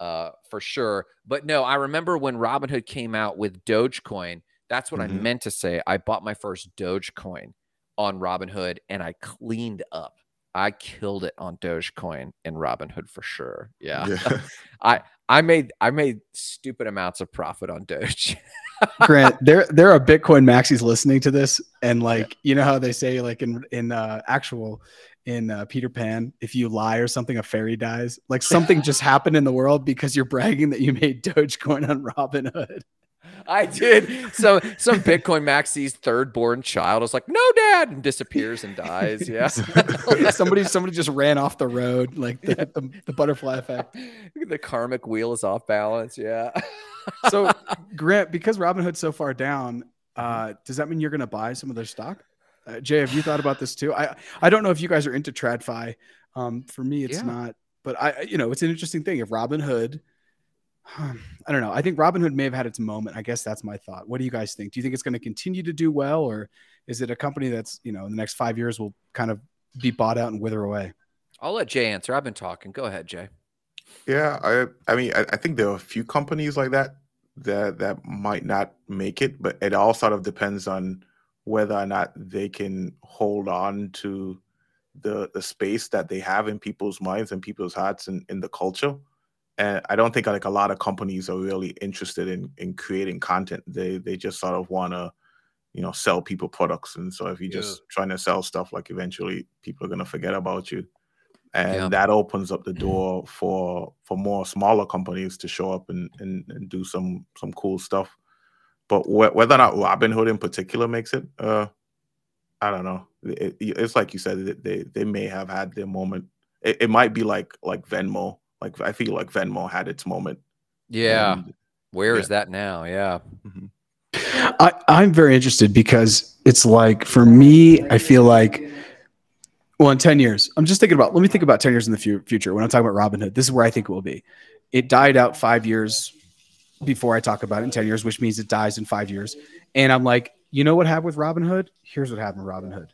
Speaker 2: uh, for sure. But no, I remember when Robinhood came out with Dogecoin. That's what I
Speaker 3: Mhm.
Speaker 2: meant to say. I bought my first Dogecoin on Robinhood and I cleaned up. I killed it on Dogecoin and Robinhood for sure. Yeah. (laughs) I I made I made stupid amounts of profit on Doge. (laughs)
Speaker 1: Grant, there there are Bitcoin maxis listening to this, and like you know how they say like in in uh, actual in uh, Peter Pan, if you lie or something, a fairy dies. Like something just happened in the world because you're bragging that you made (laughs) Dogecoin on Robinhood. (laughs)
Speaker 2: I did. So some Bitcoin Maxi's third born child was like, no, dad, and disappears and dies. Yeah. (laughs)
Speaker 1: somebody somebody just ran off the road, like the, the, the butterfly effect. (laughs)
Speaker 2: the karmic wheel is off balance. Yeah.
Speaker 1: So Grant, because Robinhood's so far down, uh, does that mean you're going to buy some of their stock? Uh, Jay, have you thought about this too? I I don't know if you guys are into TradFi. Um, for me, it's
Speaker 2: Yeah.
Speaker 1: not. But I, you know, it's an interesting thing. If Robinhood, (sighs) I don't know. I think Robinhood may have had its moment. I guess that's my thought. What do you guys think? Do you think it's going to continue to do well, or is it a company that's you know in the next five years will kind of be bought out and wither away?
Speaker 2: I'll let Jay answer. I've been talking. Go ahead, Jay.
Speaker 3: Yeah, I I mean I, I think there are a few companies like that that that might not make it, but it all sort of depends on whether or not they can hold on to the the space that they have in people's minds and people's hearts and in the culture. And I don't think like a lot of companies are really interested in in creating content. They they just sort of want to you know sell people products. And so if you're just trying to sell stuff like eventually people are going to forget about you. And
Speaker 2: Yeah.
Speaker 3: that opens up the door for for more smaller companies to show up and and, and do some some cool stuff. But wh- whether or not robinhood in particular makes it uh i don't know. It- it- it's like you said they they may have had their moment. It, it might be like like venmo like i feel like venmo had its moment
Speaker 2: Yeah.
Speaker 3: and-
Speaker 2: Where is
Speaker 3: yeah.
Speaker 2: that now? Yeah.
Speaker 3: Mhm.
Speaker 1: I, I'm very interested because it's like for me, I feel like, well, in 10 years, I'm just thinking about, let me think about 10 years in the fu- future when I'm talking about Robinhood. This is where I think it will be. It died out five years before I talk about it in 10 years, which means it dies in five years. And I'm like, You know what happened with Robinhood? Here's what happened with Robinhood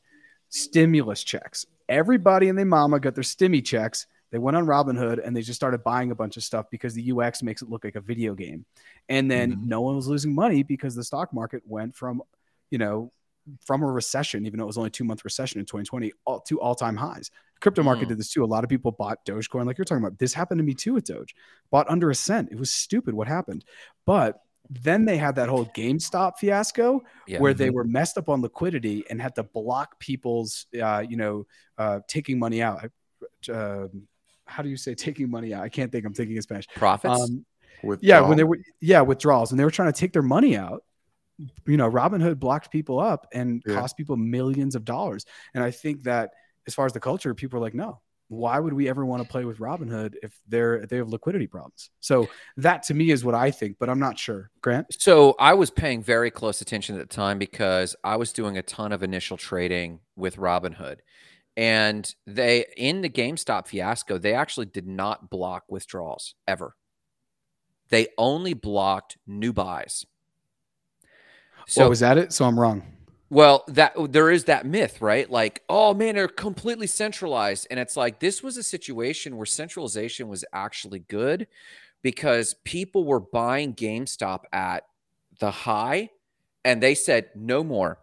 Speaker 1: stimulus checks. Everybody and their mama got their stimmy checks. They went on Robinhood and they just started buying a bunch of stuff because the UX makes it look like a video game. And then
Speaker 3: Mhm.
Speaker 1: no one was losing money because the stock market went from, you know, from a recession, even though it was only two month recession in 2020, all, to all time highs. Crypto market
Speaker 2: Mm.
Speaker 1: did this too. A lot of people bought Dogecoin, like you're talking about. This happened to me too with Doge. Bought under a cent. It was stupid what happened. But then they had that whole GameStop fiasco
Speaker 2: Yeah.
Speaker 1: where they were messed up on liquidity and had to block people's, uh, you know, uh, taking money out. Uh, how do you say taking money out? I can't think. I'm thinking in Spanish.
Speaker 2: Profits.
Speaker 1: Um,
Speaker 3: With
Speaker 1: yeah, when they were yeah withdrawals and they were trying to take their money out. You know, Robinhood blocked people up and
Speaker 3: Yeah.
Speaker 1: cost people millions of dollars. And I think that as far as the culture, people are like, no, why would we ever want to play with Robinhood if they're they have liquidity problems? So that to me is what I think, but I'm not sure. Grant,
Speaker 2: So I was paying very close attention at the time because I was doing a ton of initial trading with Robinhood. And they in the GameStop fiasco, they actually did not block withdrawals ever. They only blocked new buys.
Speaker 1: so
Speaker 2: So
Speaker 1: was that it? So I'm wrong.
Speaker 2: well, that there is that myth, right? Like, oh man, they're completely centralized. And it's like this was a situation where centralization was actually good because people were buying GameStop at the high and they said no more.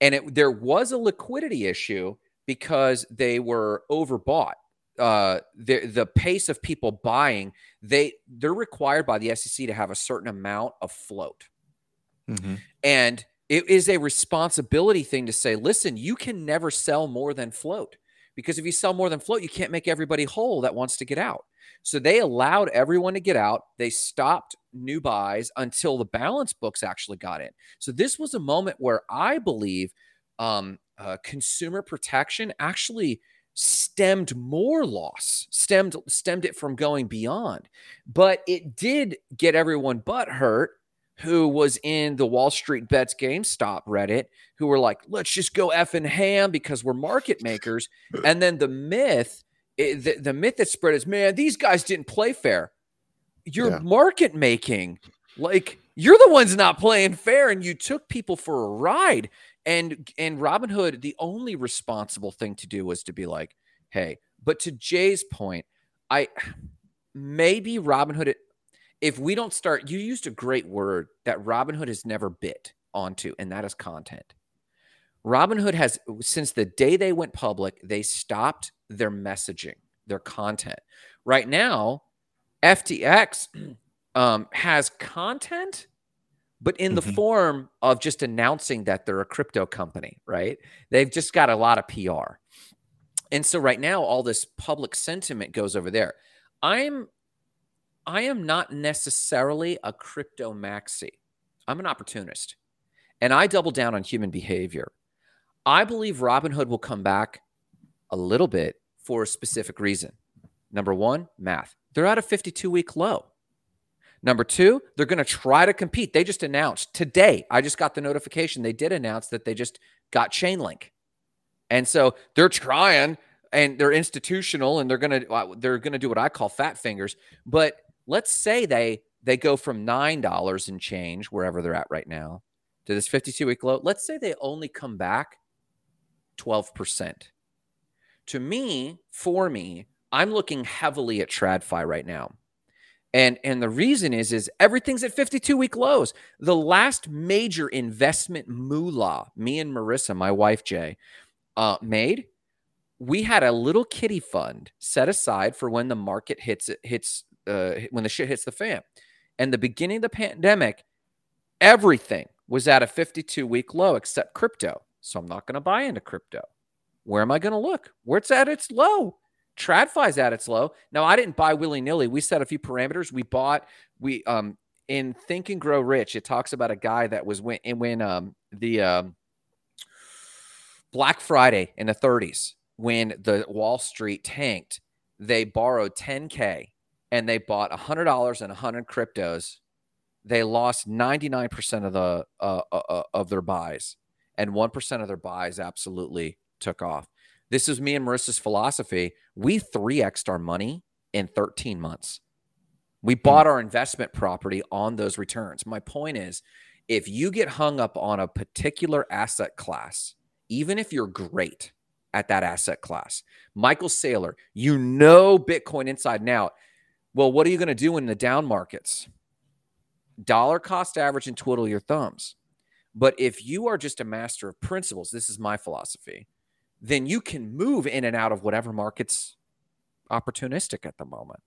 Speaker 2: And it, there was a liquidity issue because they were overbought. Uh, the the pace of people buying, they they're required by the SEC to have a certain amount of float.
Speaker 3: Mhm.
Speaker 2: And it is a responsibility thing to say, listen, you can never sell more than float because if you sell more than float, you can't make everybody whole that wants to get out. So they allowed everyone to get out. They stopped new buys until the balance books actually got in. So this was a moment where I believe um, uh, consumer protection actually stemmed more loss, stemmed stemmed it from going beyond. But it did get everyone but hurt who was in the Wall Street Bets GameStop Reddit, who were like, let's just go effing ham because we're market makers. (clears throat) And then the myth, the, the myth that spread is, man, these guys didn't play fair. You're
Speaker 3: Yeah.
Speaker 2: market making. Like you're the ones not playing fair, and you took people for a ride. And and Robinhood, the only responsible thing to do was to be like, hey, but to Jay's point, I maybe Robinhood if we don't start, you used a great word that Robinhood has never bit onto, and that is content. Robinhood has, since the day they went public, they stopped their messaging, their content. Right now, FTX (clears throat) um, has content, but in the
Speaker 3: Mhm.
Speaker 2: form of just announcing that they're a crypto company, right? They've just got a lot of PR. And so right now, all this public sentiment goes over there. I'm I am not necessarily a crypto maxi. I'm an opportunist. And I double down on human behavior. I believe Robinhood will come back a little bit for a specific reason. Number one, math. They're at a 52 week low. Number two, they're going to try to compete. They just announced today, I just got the notification. They did announce that they just got Chainlink. And so they're trying and they're institutional and they're going to they're going to do what I call fat fingers, but let's say they they go from nine dollars and change wherever they're at right now to this 52 week low let's say they only come back 12% to me for me i'm looking heavily at tradfi right now and and the reason is is everything's at 52 week lows the last major investment moolah me and marissa my wife jay uh, made we had a little kitty fund set aside for when the market hits hits uh, when the shit hits the fan. And the beginning of the pandemic, everything was at a 52 week low except crypto. So I'm not going to buy into crypto. Where am I going to look? Where it's at its low. TradFi's at its low. Now I didn't buy willy nilly. We set a few parameters. We bought. We um in Think and Grow Rich. It talks about a guy that was when when um the um Black Friday in the 30s when the Wall Street tanked. They borrowed 10k and they bought $100 and 100 cryptos they lost 99% of the uh, uh, of their buys and 1% of their buys absolutely took off this is me and marissa's philosophy we 3x'd our money in 13 months we hmm. bought our investment property on those returns my point is if you get hung up on a particular asset class, even if you're great at that asset class, Michael Saylor, you know Bitcoin inside and out. Well, what are you going to do in the down markets? Dollar cost average and twiddle your thumbs. But if you are just a master of principles, this is my philosophy, then you can move in and out of whatever market's opportunistic at the moment.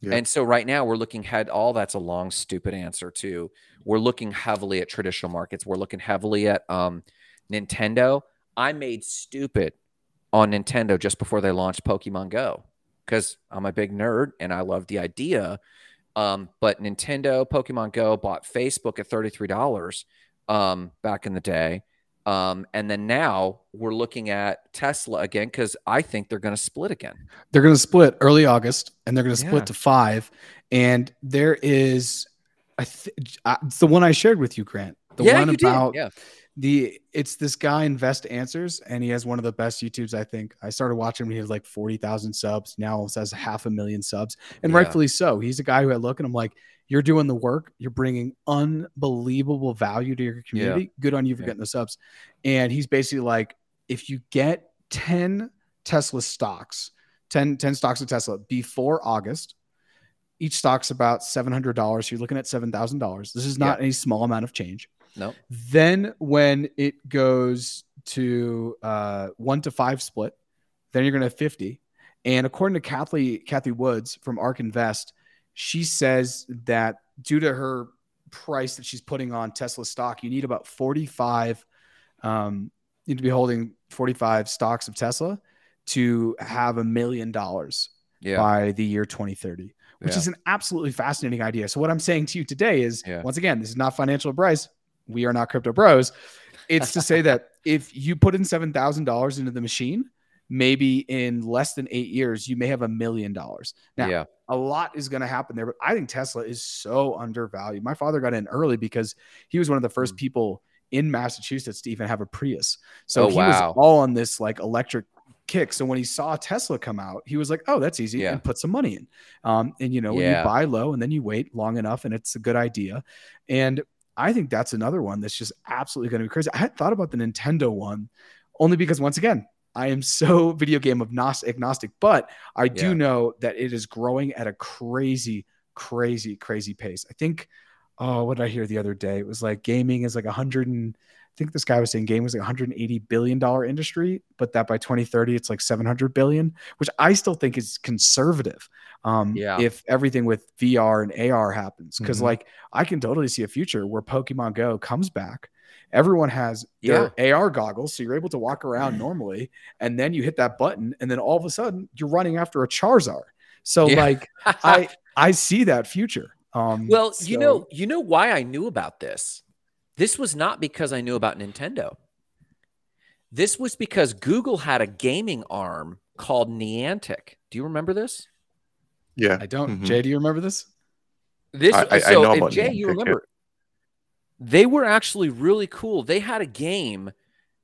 Speaker 2: Yeah. And so right now we're looking head all that's a long stupid answer to we're looking heavily at traditional markets. We're looking heavily at um, Nintendo. I made stupid on Nintendo just before they launched Pokemon Go because I'm a big nerd and I love the idea. Um, but Nintendo, Pokemon Go bought Facebook at $33 um, back in the day. Um, and then now we're looking at Tesla again because I think they're going to split again.
Speaker 1: They're going to split early August, and they're going to split yeah. to five. And there is, I th- it's the one I shared with you, Grant. The
Speaker 2: yeah,
Speaker 1: one
Speaker 2: about yeah.
Speaker 1: the it's this guy Invest Answers, and he has one of the best YouTubes. I think I started watching him. He has like forty thousand subs now. Has half a million subs, and rightfully so. He's a guy who I look and I'm like, you're doing the work. You're bringing unbelievable value to your community. Yeah. Good on you for yeah. getting the subs. And he's basically like, if you get 10 Tesla stocks, 10, 10 stocks of Tesla before August, each stock's about $700. So you're looking at $7,000. This is not yeah. any small amount of change.
Speaker 2: No.
Speaker 1: Then when it goes to uh, one to five split, then you're going to have 50. And according to Kathy, Cathie Woods from ARK Invest, she says that due to her price that she's putting on Tesla stock, you need about 45, um, you need to be holding 45 stocks of Tesla to have a million dollars by the year 2030, which yeah. is an absolutely fascinating idea. So, what I'm saying to you today is yeah. once again, this is not financial advice. We are not crypto bros. It's to say that (laughs) if you put in $7,000 into the machine, maybe in less than eight years, you may have a million dollars. Now, yeah a lot is going to happen there. But I think Tesla is so undervalued. My father got in early because he was one of the first mm. people in Massachusetts to even have a Prius. So oh, he wow. was all on this like electric kick. So when he saw Tesla come out, he was like, "Oh, that's easy," yeah. and put some money in. Um, and you know, yeah. you buy low and then you wait long enough, and it's a good idea. And I think that's another one that's just absolutely going to be crazy. I had thought about the Nintendo one only because once again, I am so (laughs) video game agnostic, but I do yeah. know that it is growing at a crazy, crazy, crazy pace. I think, oh, what did I hear the other day? It was like gaming is like a hundred and I think this guy was saying gaming was like 180 billion dollar industry, but that by 2030 it's like 700 billion, which I still think is conservative. Um, yeah. If everything with VR and AR happens, because mm-hmm. like I can totally see a future where Pokemon Go comes back everyone has their yeah. AR goggles, so you're able to walk around normally, and then you hit that button, and then all of a sudden you're running after a Charizard. So yeah. like I (laughs) I see that future. Um,
Speaker 2: well,
Speaker 1: so.
Speaker 2: you know, you know why I knew about this. This was not because I knew about Nintendo. This was because Google had a gaming arm called Niantic. Do you remember this?
Speaker 3: Yeah,
Speaker 1: I don't. Mm-hmm. Jay, do you remember this?
Speaker 2: This I, so I know Jay, Niantic, you remember? They were actually really cool. They had a game,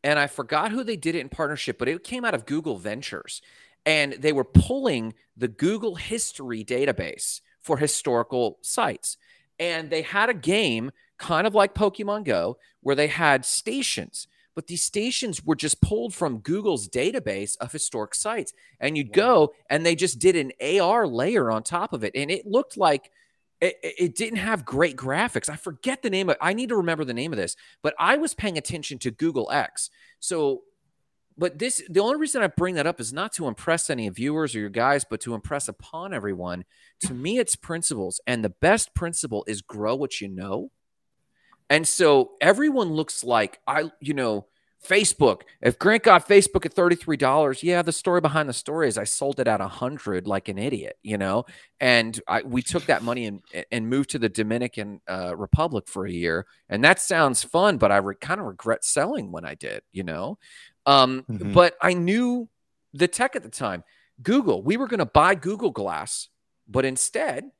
Speaker 2: and I forgot who they did it in partnership, but it came out of Google Ventures. And they were pulling the Google history database for historical sites. And they had a game kind of like Pokemon Go where they had stations but these stations were just pulled from Google's database of historic sites. And you'd go and they just did an AR layer on top of it. And it looked like it, it, didn't have great graphics. I forget the name of I need to remember the name of this, but I was paying attention to Google X. So, but this the only reason I bring that up is not to impress any viewers or your guys, but to impress upon everyone. To me, it's principles. And the best principle is grow what you know. And so everyone looks like I, you know, Facebook. If Grant got Facebook at $33, yeah, the story behind the story is I sold it at 100 like an idiot, you know? And I, we took that money and, and moved to the Dominican uh, Republic for a year. And that sounds fun, but I re- kind of regret selling when I did, you know? Um, mm-hmm. But I knew the tech at the time. Google, we were going to buy Google Glass, but instead,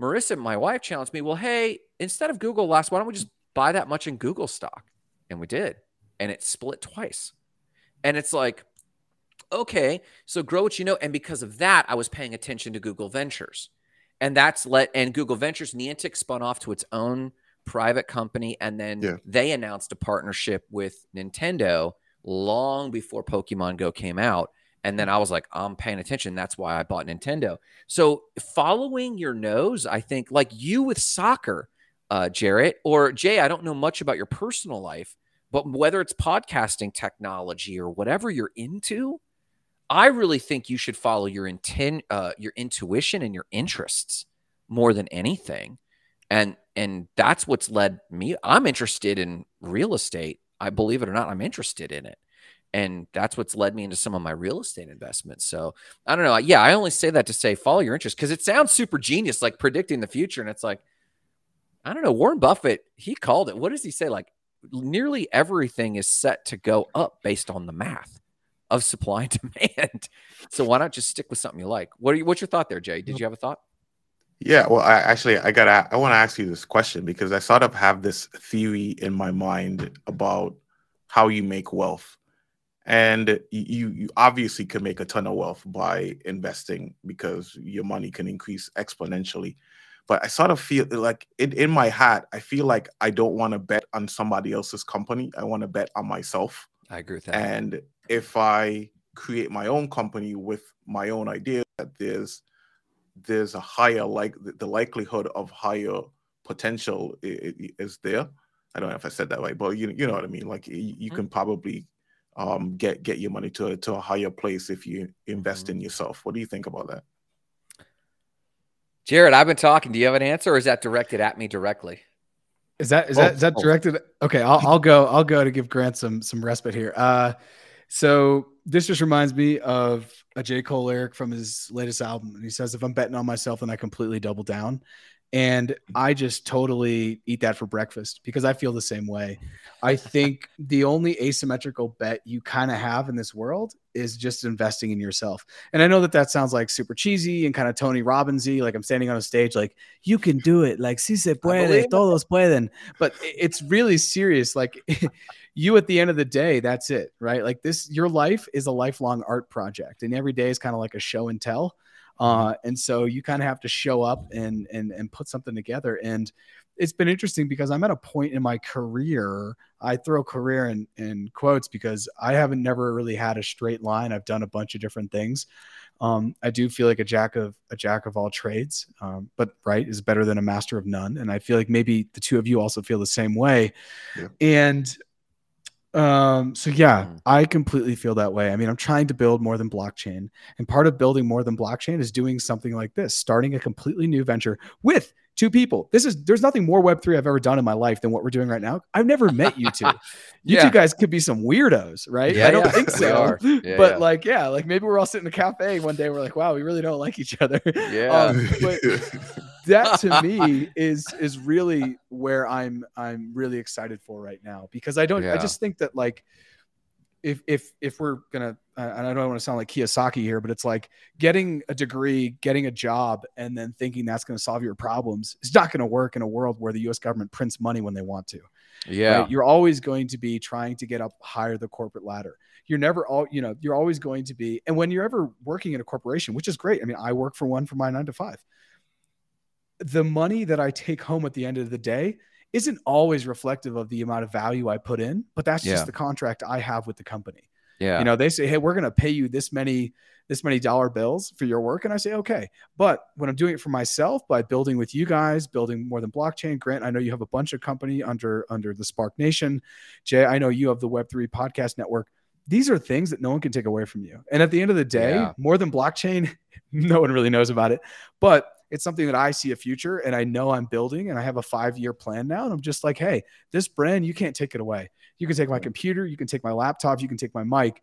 Speaker 2: Marissa, my wife, challenged me, well, hey, instead of Google Glass, why don't we just buy that much in Google stock? And we did and it split twice. And it's like, okay, so grow what you know. And because of that, I was paying attention to Google Ventures. And that's let and Google Ventures Niantic spun off to its own private company, and then
Speaker 3: Yeah.
Speaker 2: they announced a partnership with Nintendo long before Pokemon Go came out. And then I was like, I'm paying attention. That's why I bought Nintendo. So following your nose, I think, like you with soccer, uh, Jarrett or Jay, I don't know much about your personal life, but whether it's podcasting technology or whatever you're into, I really think you should follow your intent, uh, your intuition and your interests more than anything. And and that's what's led me. I'm interested in real estate. I believe it or not, I'm interested in it. And that's what's led me into some of my real estate investments. So I don't know. Yeah, I only say that to say follow your interest because it sounds super genius, like predicting the future. And it's like, I don't know. Warren Buffett, he called it. What does he say? Like nearly everything is set to go up based on the math of supply and (laughs) demand. So why not just stick with something you like? What are you, what's your thought there, Jay? Did you have a thought?
Speaker 3: Yeah, well, I actually I gotta I want to ask you this question because I sort of have this theory in my mind about how you make wealth, and you you obviously can make a ton of wealth by investing because your money can increase exponentially. But I sort of feel like in, in my hat, I feel like I don't want to bet on somebody else's company. I want to bet on myself.
Speaker 2: I agree with that.
Speaker 3: And if I create my own company with my own idea, that there's there's a higher like the likelihood of higher potential is there. I don't know if I said that right, but you you know what I mean. Like you, you
Speaker 2: Mhm.
Speaker 3: can probably um, get get your money to a, to a higher place if you invest
Speaker 2: Mhm.
Speaker 3: in yourself. What do you think about that?
Speaker 2: Jarrett, I've been talking. Do you have an answer, or is that directed at me directly?
Speaker 1: Is that is
Speaker 3: Oh,
Speaker 1: that is that
Speaker 3: oh.
Speaker 1: directed? Okay, I'll I'll go. I'll go to give Grant some some respite here. Uh, so this just reminds me of a J Cole lyric from his latest album, and he says, "If I'm betting on myself, then I completely double down." And I just totally eat that for breakfast because I feel the same way. I think the only asymmetrical bet you kind of have in this world is just investing in yourself. And I know that that sounds like super cheesy and kind of Tony Robbinsy, like I'm standing on a stage, like you can do it, like si se puede, todos pueden. But it's really serious. Like (laughs) you, at the end of the day, that's it, right? Like this, your life is a lifelong art project, and every day is kind of like a show and tell. Uh, and so you kind of have to show up and and and put something together. And it's been interesting because I'm at a point in my career. I throw career in, in quotes because I haven't never really had a straight line. I've done a bunch of different things. Um, I do feel like a jack of a jack of all trades, um, but right is better than a master of none. And I feel like maybe the two of you also feel the same way.
Speaker 3: Yeah.
Speaker 1: And um, so yeah,
Speaker 2: Mm.
Speaker 1: I completely feel that way. I mean, I'm trying to build more than blockchain, and part of building more than blockchain is doing something like this, starting a completely new venture with two people. This is there's nothing more Web3 I've ever done in my life than what we're doing right now. I've never met you two. (laughs) You
Speaker 2: Yeah.
Speaker 1: two guys could be some weirdos, right?
Speaker 2: Yeah,
Speaker 1: I don't
Speaker 2: yeah,
Speaker 1: think (laughs) so. But like, yeah, like maybe we're all sitting in a cafe one day. We're like, wow, we really don't like each other.
Speaker 2: Yeah.
Speaker 1: Um, but (laughs) that to (laughs) me is is really where I'm I'm really excited for right now because I don't I just think that like if if if we're gonna and I don't want to sound like Kiyosaki here, but it's like getting a degree, getting a job, and then thinking that's going to solve your problems is not going to work in a world where the U.S. government prints money when they want to
Speaker 2: yeah.
Speaker 1: right? You're always going to be trying to get up higher the corporate ladder. You're never all, you know, you're always going to be, and when you're ever working in a corporation, which is great. I mean, I work for one for my nine to five. The money that I take home at the end of the day isn't always reflective of the amount of value I put in, but that's
Speaker 2: Yeah.
Speaker 1: just the contract I have with the company.
Speaker 2: Yeah.
Speaker 1: You know, they say, "Hey, we're going to pay you this many this many dollar bills for your work," and I say, "Okay." But when I'm doing it for myself by building with you guys, building more than blockchain, Grant, I know you have a bunch of company under under the Spark Nation. Jay, I know you have the Web three podcast network. These are things that no one can take away from you. And at the end of the day,
Speaker 2: Yeah.
Speaker 1: more than blockchain, (laughs) no one really knows about it, but it's something that I see a future and I know I'm building and I have a five year plan now. And I'm just like, hey, this brand, you can't take it away. You can take my computer, you can take my laptop, you can take my mic.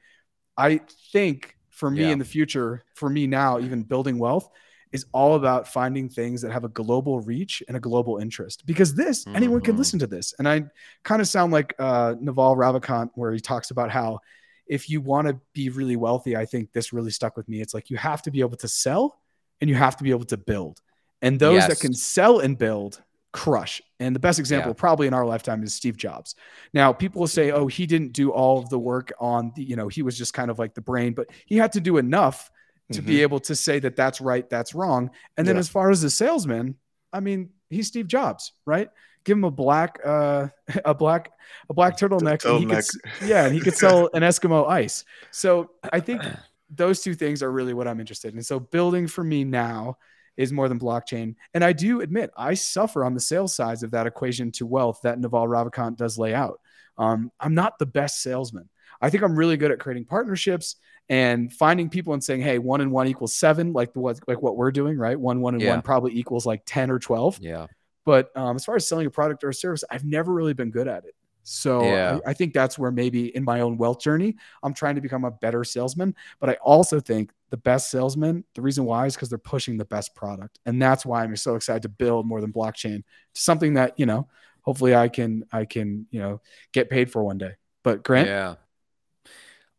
Speaker 1: I think for me
Speaker 2: Yeah.
Speaker 1: in the future, for me now, even building wealth is all about finding things that have a global reach and a global interest because this anyone can
Speaker 2: Mhm.
Speaker 1: listen to this. And I kind of sound like uh, Naval Ravikant, where he talks about how if you want to be really wealthy, I think this really stuck with me. It's like you have to be able to sell and you have to be able to build. And those
Speaker 2: Yes.
Speaker 1: that can sell and build crush. And the best example
Speaker 2: Yeah.
Speaker 1: probably in our lifetime is Steve Jobs. Now, people will say, "Oh, he didn't do all of the work on the, you know, he was just kind of like the brain, but he had to do enough to be able to say that that's right, that's wrong." And then
Speaker 3: Yeah.
Speaker 1: as far as the salesman, I mean, he's Steve Jobs, right? give him a black uh (laughs) a black a black turtleneck, and he could yeah, and he could sell an Eskimo ice. So I think (clears throat) those two things are really what I'm interested in. So building for me now is more than blockchain. And I do admit I suffer on the sales sides of that equation to wealth that Naval Ravikant does lay out. Um, I'm not the best salesman. I think I'm really good at creating partnerships and finding people and saying, "Hey, one and one equals seven," like the what like what we're doing, right? One, one, and
Speaker 2: Yeah.
Speaker 1: one probably equals like ten or twelve.
Speaker 2: Yeah.
Speaker 1: But um, as far as selling a product or a service, I've never really been good at it. So
Speaker 2: Yeah.
Speaker 1: I, I think that's where maybe in my own wealth journey, I'm trying to become a better salesman. But I also think the best salesman, the reason why is because they're pushing the best product. And that's why I'm so excited to build more than blockchain to something that, you know, hopefully I can, I can, you know, get paid for one day. But Grant,
Speaker 2: Yeah.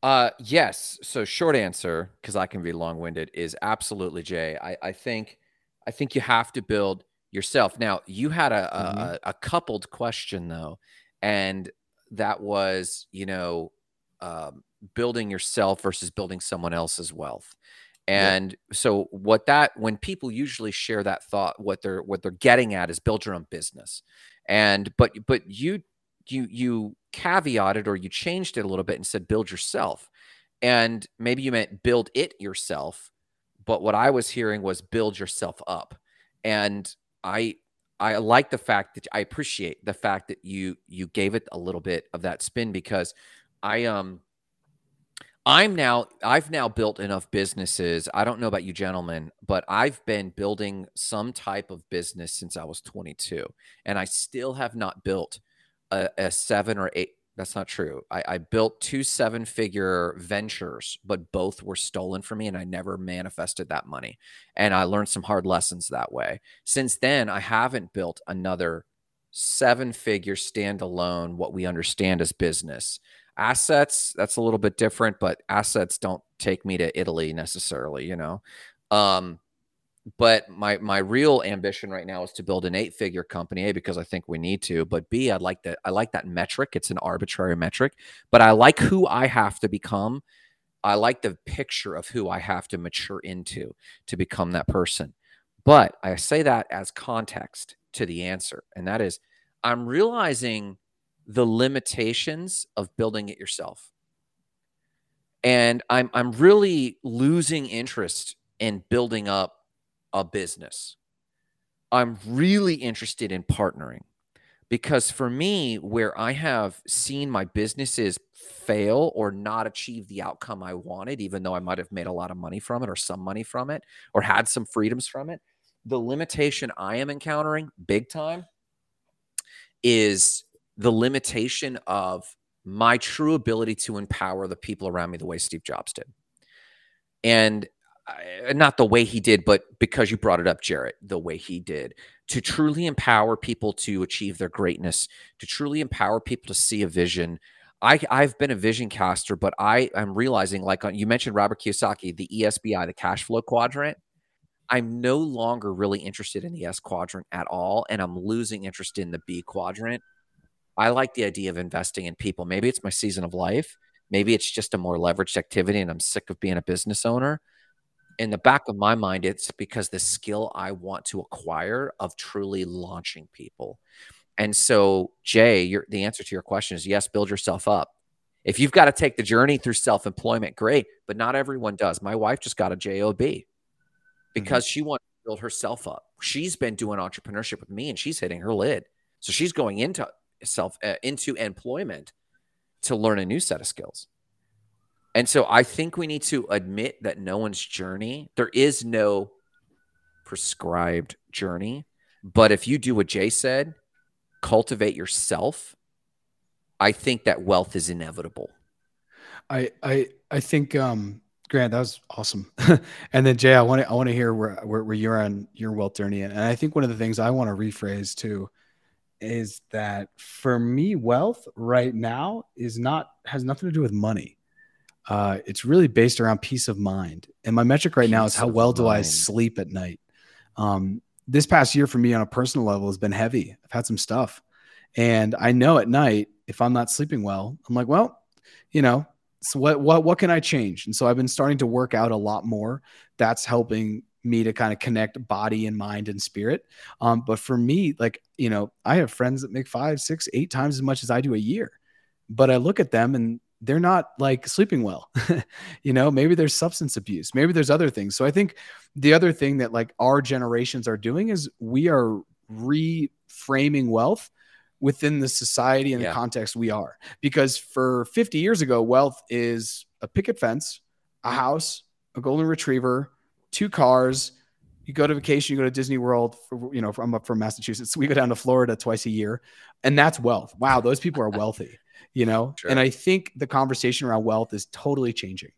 Speaker 2: Uh yes. So short answer, because I can be long winded, is absolutely Jay. I, I think I think you have to build yourself. Now you had a
Speaker 1: Mhm.
Speaker 2: a, a coupled question though, and that was, you know, um, building yourself versus building someone else's wealth.
Speaker 3: Yeah.
Speaker 2: And so what that when people usually share that thought, what they're what they're getting at is build your own business. And but but you you you caveated or you changed it a little bit and said build yourself. And maybe you meant build it yourself, but what I was hearing was build yourself up. And I I like the fact that I appreciate the fact that you you gave it a little bit of that spin because I um I'm now I've now built enough businesses. I don't know about you gentlemen, but I've been building some type of business since I was 22 and I still have not built a, a 7 or 8 that's not true. I, I built two seven figure ventures, but both were stolen from me and I never manifested that money. And I learned some hard lessons that way. Since then, I haven't built another seven figure standalone, what we understand as business. Assets, that's a little bit different, but assets don't take me to Italy necessarily, you know. Um, but my my real ambition right now is to build an eight figure company a because i think we need to but b i'd like that i like that metric. It's an arbitrary metric but i like who i have to become. I like the picture of who i have to mature into to become that person. But i say that as context to the answer and that is i'm realizing the limitations of building it yourself. And i'm i'm really losing interest in building up a business. I'm really interested in partnering because for me, where I have seen my businesses fail or not achieve the outcome I wanted, even though I might have made a lot of money from it or some money from it or had some freedoms from it, the limitation I am encountering big time is the limitation of my true ability to empower the people around me the way Steve Jobs did. And not the way he did, but because you brought it up, Jarrett, the way he did to truly empower people to achieve their greatness, to truly empower people to see a vision. I, I've been a vision caster, but I am realizing, like on, you mentioned Robert Kiyosaki, the ESBI, the cash flow quadrant. I'm no longer really interested in the S quadrant at all, and I'm losing interest in the B quadrant. I like the idea of investing in people. Maybe it's my season of life. Maybe it's just a more leveraged activity, and I'm sick of being a business owner in the back of my mind, it's because the skill I want to acquire of truly launching people. And so, Jay, your, the answer to your question is yes, build yourself up. If you've got to take the journey through self employment, great, but not everyone does. My wife just got a JOB because she wants to build herself up. She's been doing entrepreneurship with me and she's hitting her lid. So she's going into self uh, into employment to learn a new set of skills. And so I think we need to admit that no one's journey, there is no prescribed journey. But if you do what Jay said, cultivate yourself, I think that wealth is inevitable.
Speaker 1: I I I think um Grant, that was awesome. (laughs) and then Jay, I want to I want to hear where, where where you're on your wealth journey. And I think one of the things I want to rephrase too is that for me, wealth right now is not has nothing to do with money. Uh, it's really based around peace of mind. And my metric right now is how well do I sleep at night. Um, this past year for me on a personal level has been heavy. I've had some stuff, and I know at night if I'm not sleeping well, I'm like, well, you know, so what what what can I change? And so I've been starting to work out a lot more. That's helping me to kind of connect body and mind and spirit. Um, but for me, like, you know, I have friends that make five, six, eight times as much as I do a year. But I look at them and they're not like sleeping well. (laughs) you know, maybe there's substance abuse, maybe there's other things. So I think the other thing that like our generations are doing is we are reframing wealth within the society and yeah. the context we are. Because for 50 years ago, wealth is a picket fence, a mm-hmm. house, a golden retriever, two cars. You go to vacation, you go to Disney World. For, you know, I'm up from Massachusetts. We go down to Florida twice a year, and that's wealth. Wow, those people are wealthy you know sure. and i think the conversation around wealth is totally changing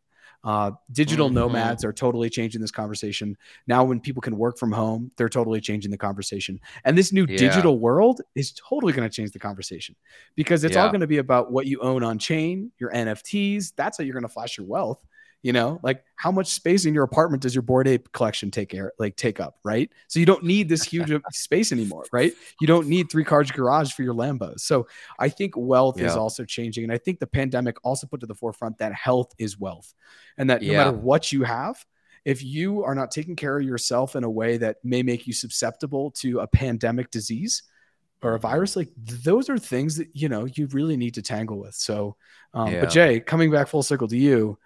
Speaker 1: uh, digital mm-hmm. nomads are totally changing this conversation now when people can work from home they're totally changing the conversation and this new yeah. digital world is totally going to change the conversation because it's yeah. all going to be about what you own on chain your nfts that's how you're going to flash your wealth you know like how much space in your apartment does your Bored Ape collection take air like take up right so you don't need this huge (laughs) space anymore right you don't need three cars garage for your lambos so i think wealth yeah. is also changing and i think the pandemic also put to the forefront that health is wealth and that no yeah. matter what you have if you are not taking care of yourself in a way that may make you susceptible to a pandemic disease or a virus like those are things that you know you really need to tangle with so um, yeah. but jay coming back full circle to you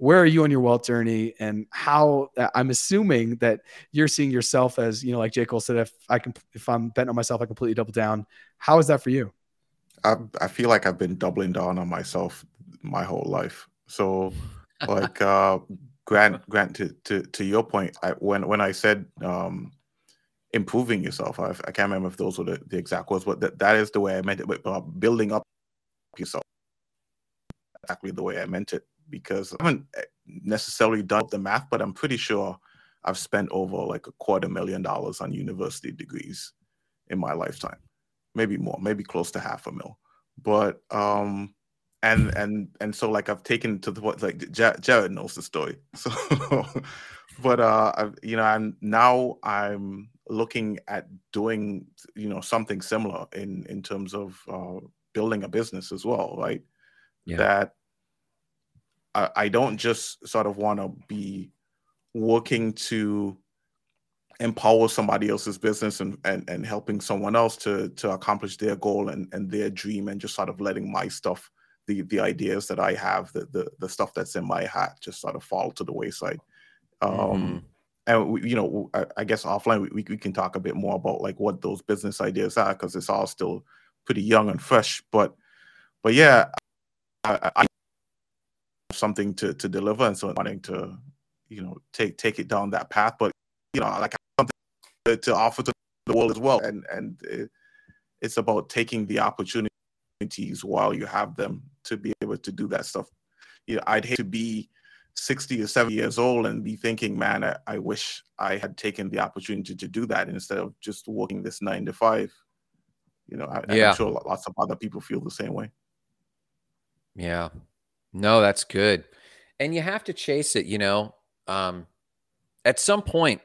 Speaker 1: where are you on your wealth journey? And how uh, i'm assuming that you're seeing yourself as you know like j cole said if i can if i'm betting on myself i completely double down. How is that for you?
Speaker 3: I, I feel like i've been doubling down on myself my whole life. So like uh grant grant to, to to your point I, when when i said um improving yourself I, I can't remember if those were the, the exact words but that, that is the way i meant it but uh, building up yourself exactly the way i meant it because I haven't eh, necessarily done the math, but I'm pretty sure I've spent over like a quarter million dollars on university degrees in my lifetime, maybe more, maybe close to half a mil. But um, and and and so like I've taken to the what like Jarrett knows the story. (laughs) So, but uh, I've, you know, I'm now I'm looking at doing you know something similar in in terms of uh, building a business as well, right? Yeah. That I, I don't just sort of want to be working to empower somebody else's business and, and and helping someone else to to accomplish their goal and and their dream and just sort of letting my stuff the the ideas that i have the the, the stuff that's in my hat just sort of fall to the wayside um mm-hmm. and we, you know I, I, guess offline we, we can talk a bit more about like what those business ideas are because it's all still pretty young and fresh but but yeah I, I something to to deliver, and so wanting to, you know, take take it down that path. But you know, like something to, to offer to the world as well, and and it, it's about taking the opportunities while you have them to be able to do that stuff. You know, I'd hate to be 60 or 70 years old and be thinking, man, I, I wish I had taken the opportunity to do that instead of just working this nine to five. You know, I, yeah. I'm sure lots of other people feel the same way.
Speaker 2: Yeah. No, that's good. And you have to chase it, you know. Um, at some point,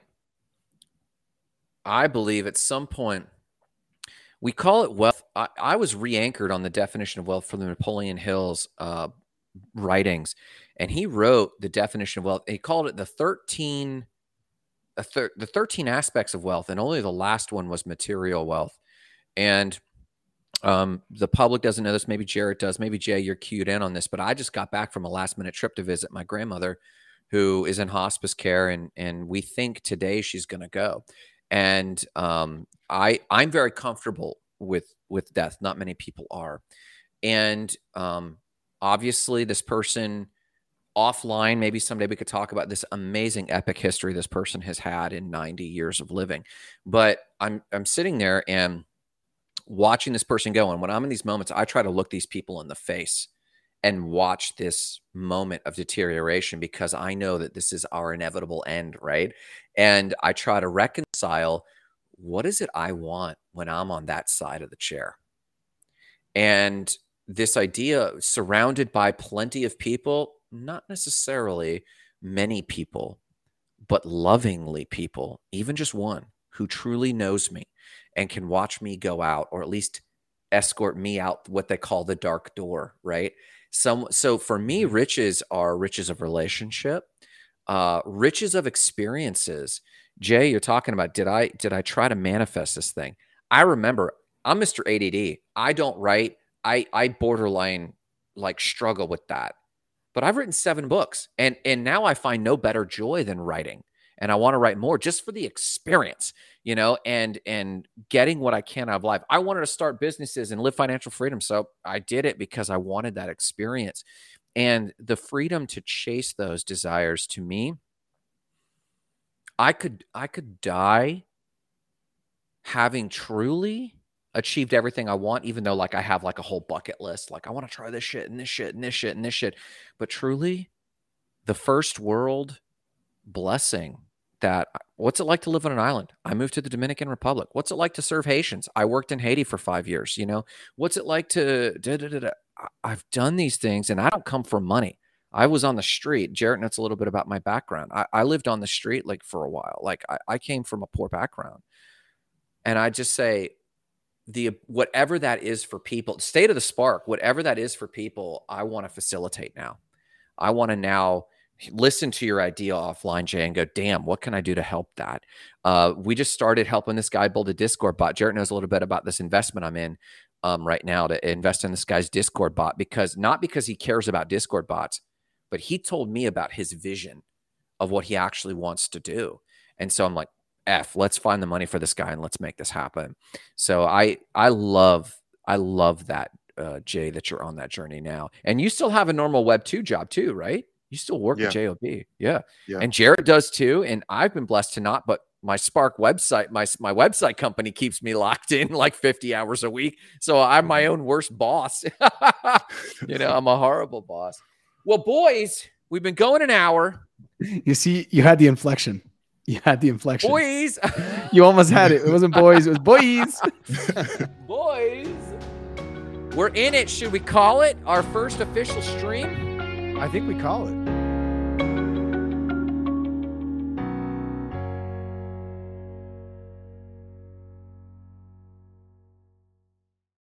Speaker 2: I believe at some point, we call it wealth. I, I was re anchored on the definition of wealth from the Napoleon Hill's uh, writings. And he wrote the definition of wealth. He called it the 13, thir- the 13 aspects of wealth. And only the last one was material wealth. And um, the public doesn't know this. Maybe Jarrett does. Maybe Jay, you're cued in on this. But I just got back from a last minute trip to visit my grandmother, who is in hospice care, and and we think today she's going to go. And um, I I'm very comfortable with with death. Not many people are, and um, obviously this person offline maybe someday we could talk about this amazing epic history this person has had in 90 years of living but i'm i'm sitting there and watching this person go. And when I'm in these moments, I try to look these people in the face and watch this moment of deterioration because I know that this is our inevitable end, right? And I try to reconcile what is it I want when I'm on that side of the chair? And this idea surrounded by plenty of people, not necessarily many people, but lovingly people, even just one who truly knows me and can watch me go out or at least escort me out what they call the dark door, right? Some so for me, mm-hmm. riches are riches of relationship, uh, riches of experiences. Jay, you're talking about did I did I try to manifest this thing? I remember I'm Mr. ADD. I don't write. I I borderline like struggle with that. But I've written seven books and and now I find no better joy than writing. And I want to write more just for the experience, you know, and and getting what I can out of life. I wanted to start businesses and live financial freedom. So I did it because I wanted that experience. And the freedom to chase those desires to me, I could I could die having truly achieved everything I want, even though like I have like a whole bucket list. Like I want to try this shit and this shit and this shit and this shit. But truly, the first world blessing that what's it like to live on an island? I moved to the Dominican Republic. What's it like to serve Haitians? I worked in Haiti for five years. You know, what's it like to da, da, da, I've done these things and I don't come for money. I was on the street. Jarrett knows a little bit about my background. I, I lived on the street like for a while. Like I, I came from a poor background. And I just say, the whatever that is for people, state of the spark, whatever that is for people, I want to facilitate now. I want to now listen to your idea offline, Jay, and go, damn, what can I do to help that? Uh, we just started helping this guy build a Discord bot. Jarrett knows a little bit about this investment I'm in um, right now to invest in this guy's Discord bot because not because he cares about Discord bots, but he told me about his vision of what he actually wants to do. And so I'm like, F, let's find the money for this guy and let's make this happen. So I I love I love that uh, Jay that you're on that journey now, and you still have a normal Web two job too, right? You still work yeah. at JOB, yeah. yeah. And Jarrett does too, and I've been blessed to not, but my Spark website, my my website company keeps me locked in like 50 hours a week, so I'm my mm-hmm. own worst boss. (laughs) (laughs) you know, I'm a horrible boss. Well, boys, we've been going an hour.
Speaker 1: You see, you had the inflection. You had the inflection.
Speaker 2: Boys.
Speaker 1: you almost had it. It wasn't (laughs) boys, it was boys.
Speaker 2: boys. We're in it. Should we call it our first official stream?
Speaker 1: I think we call it.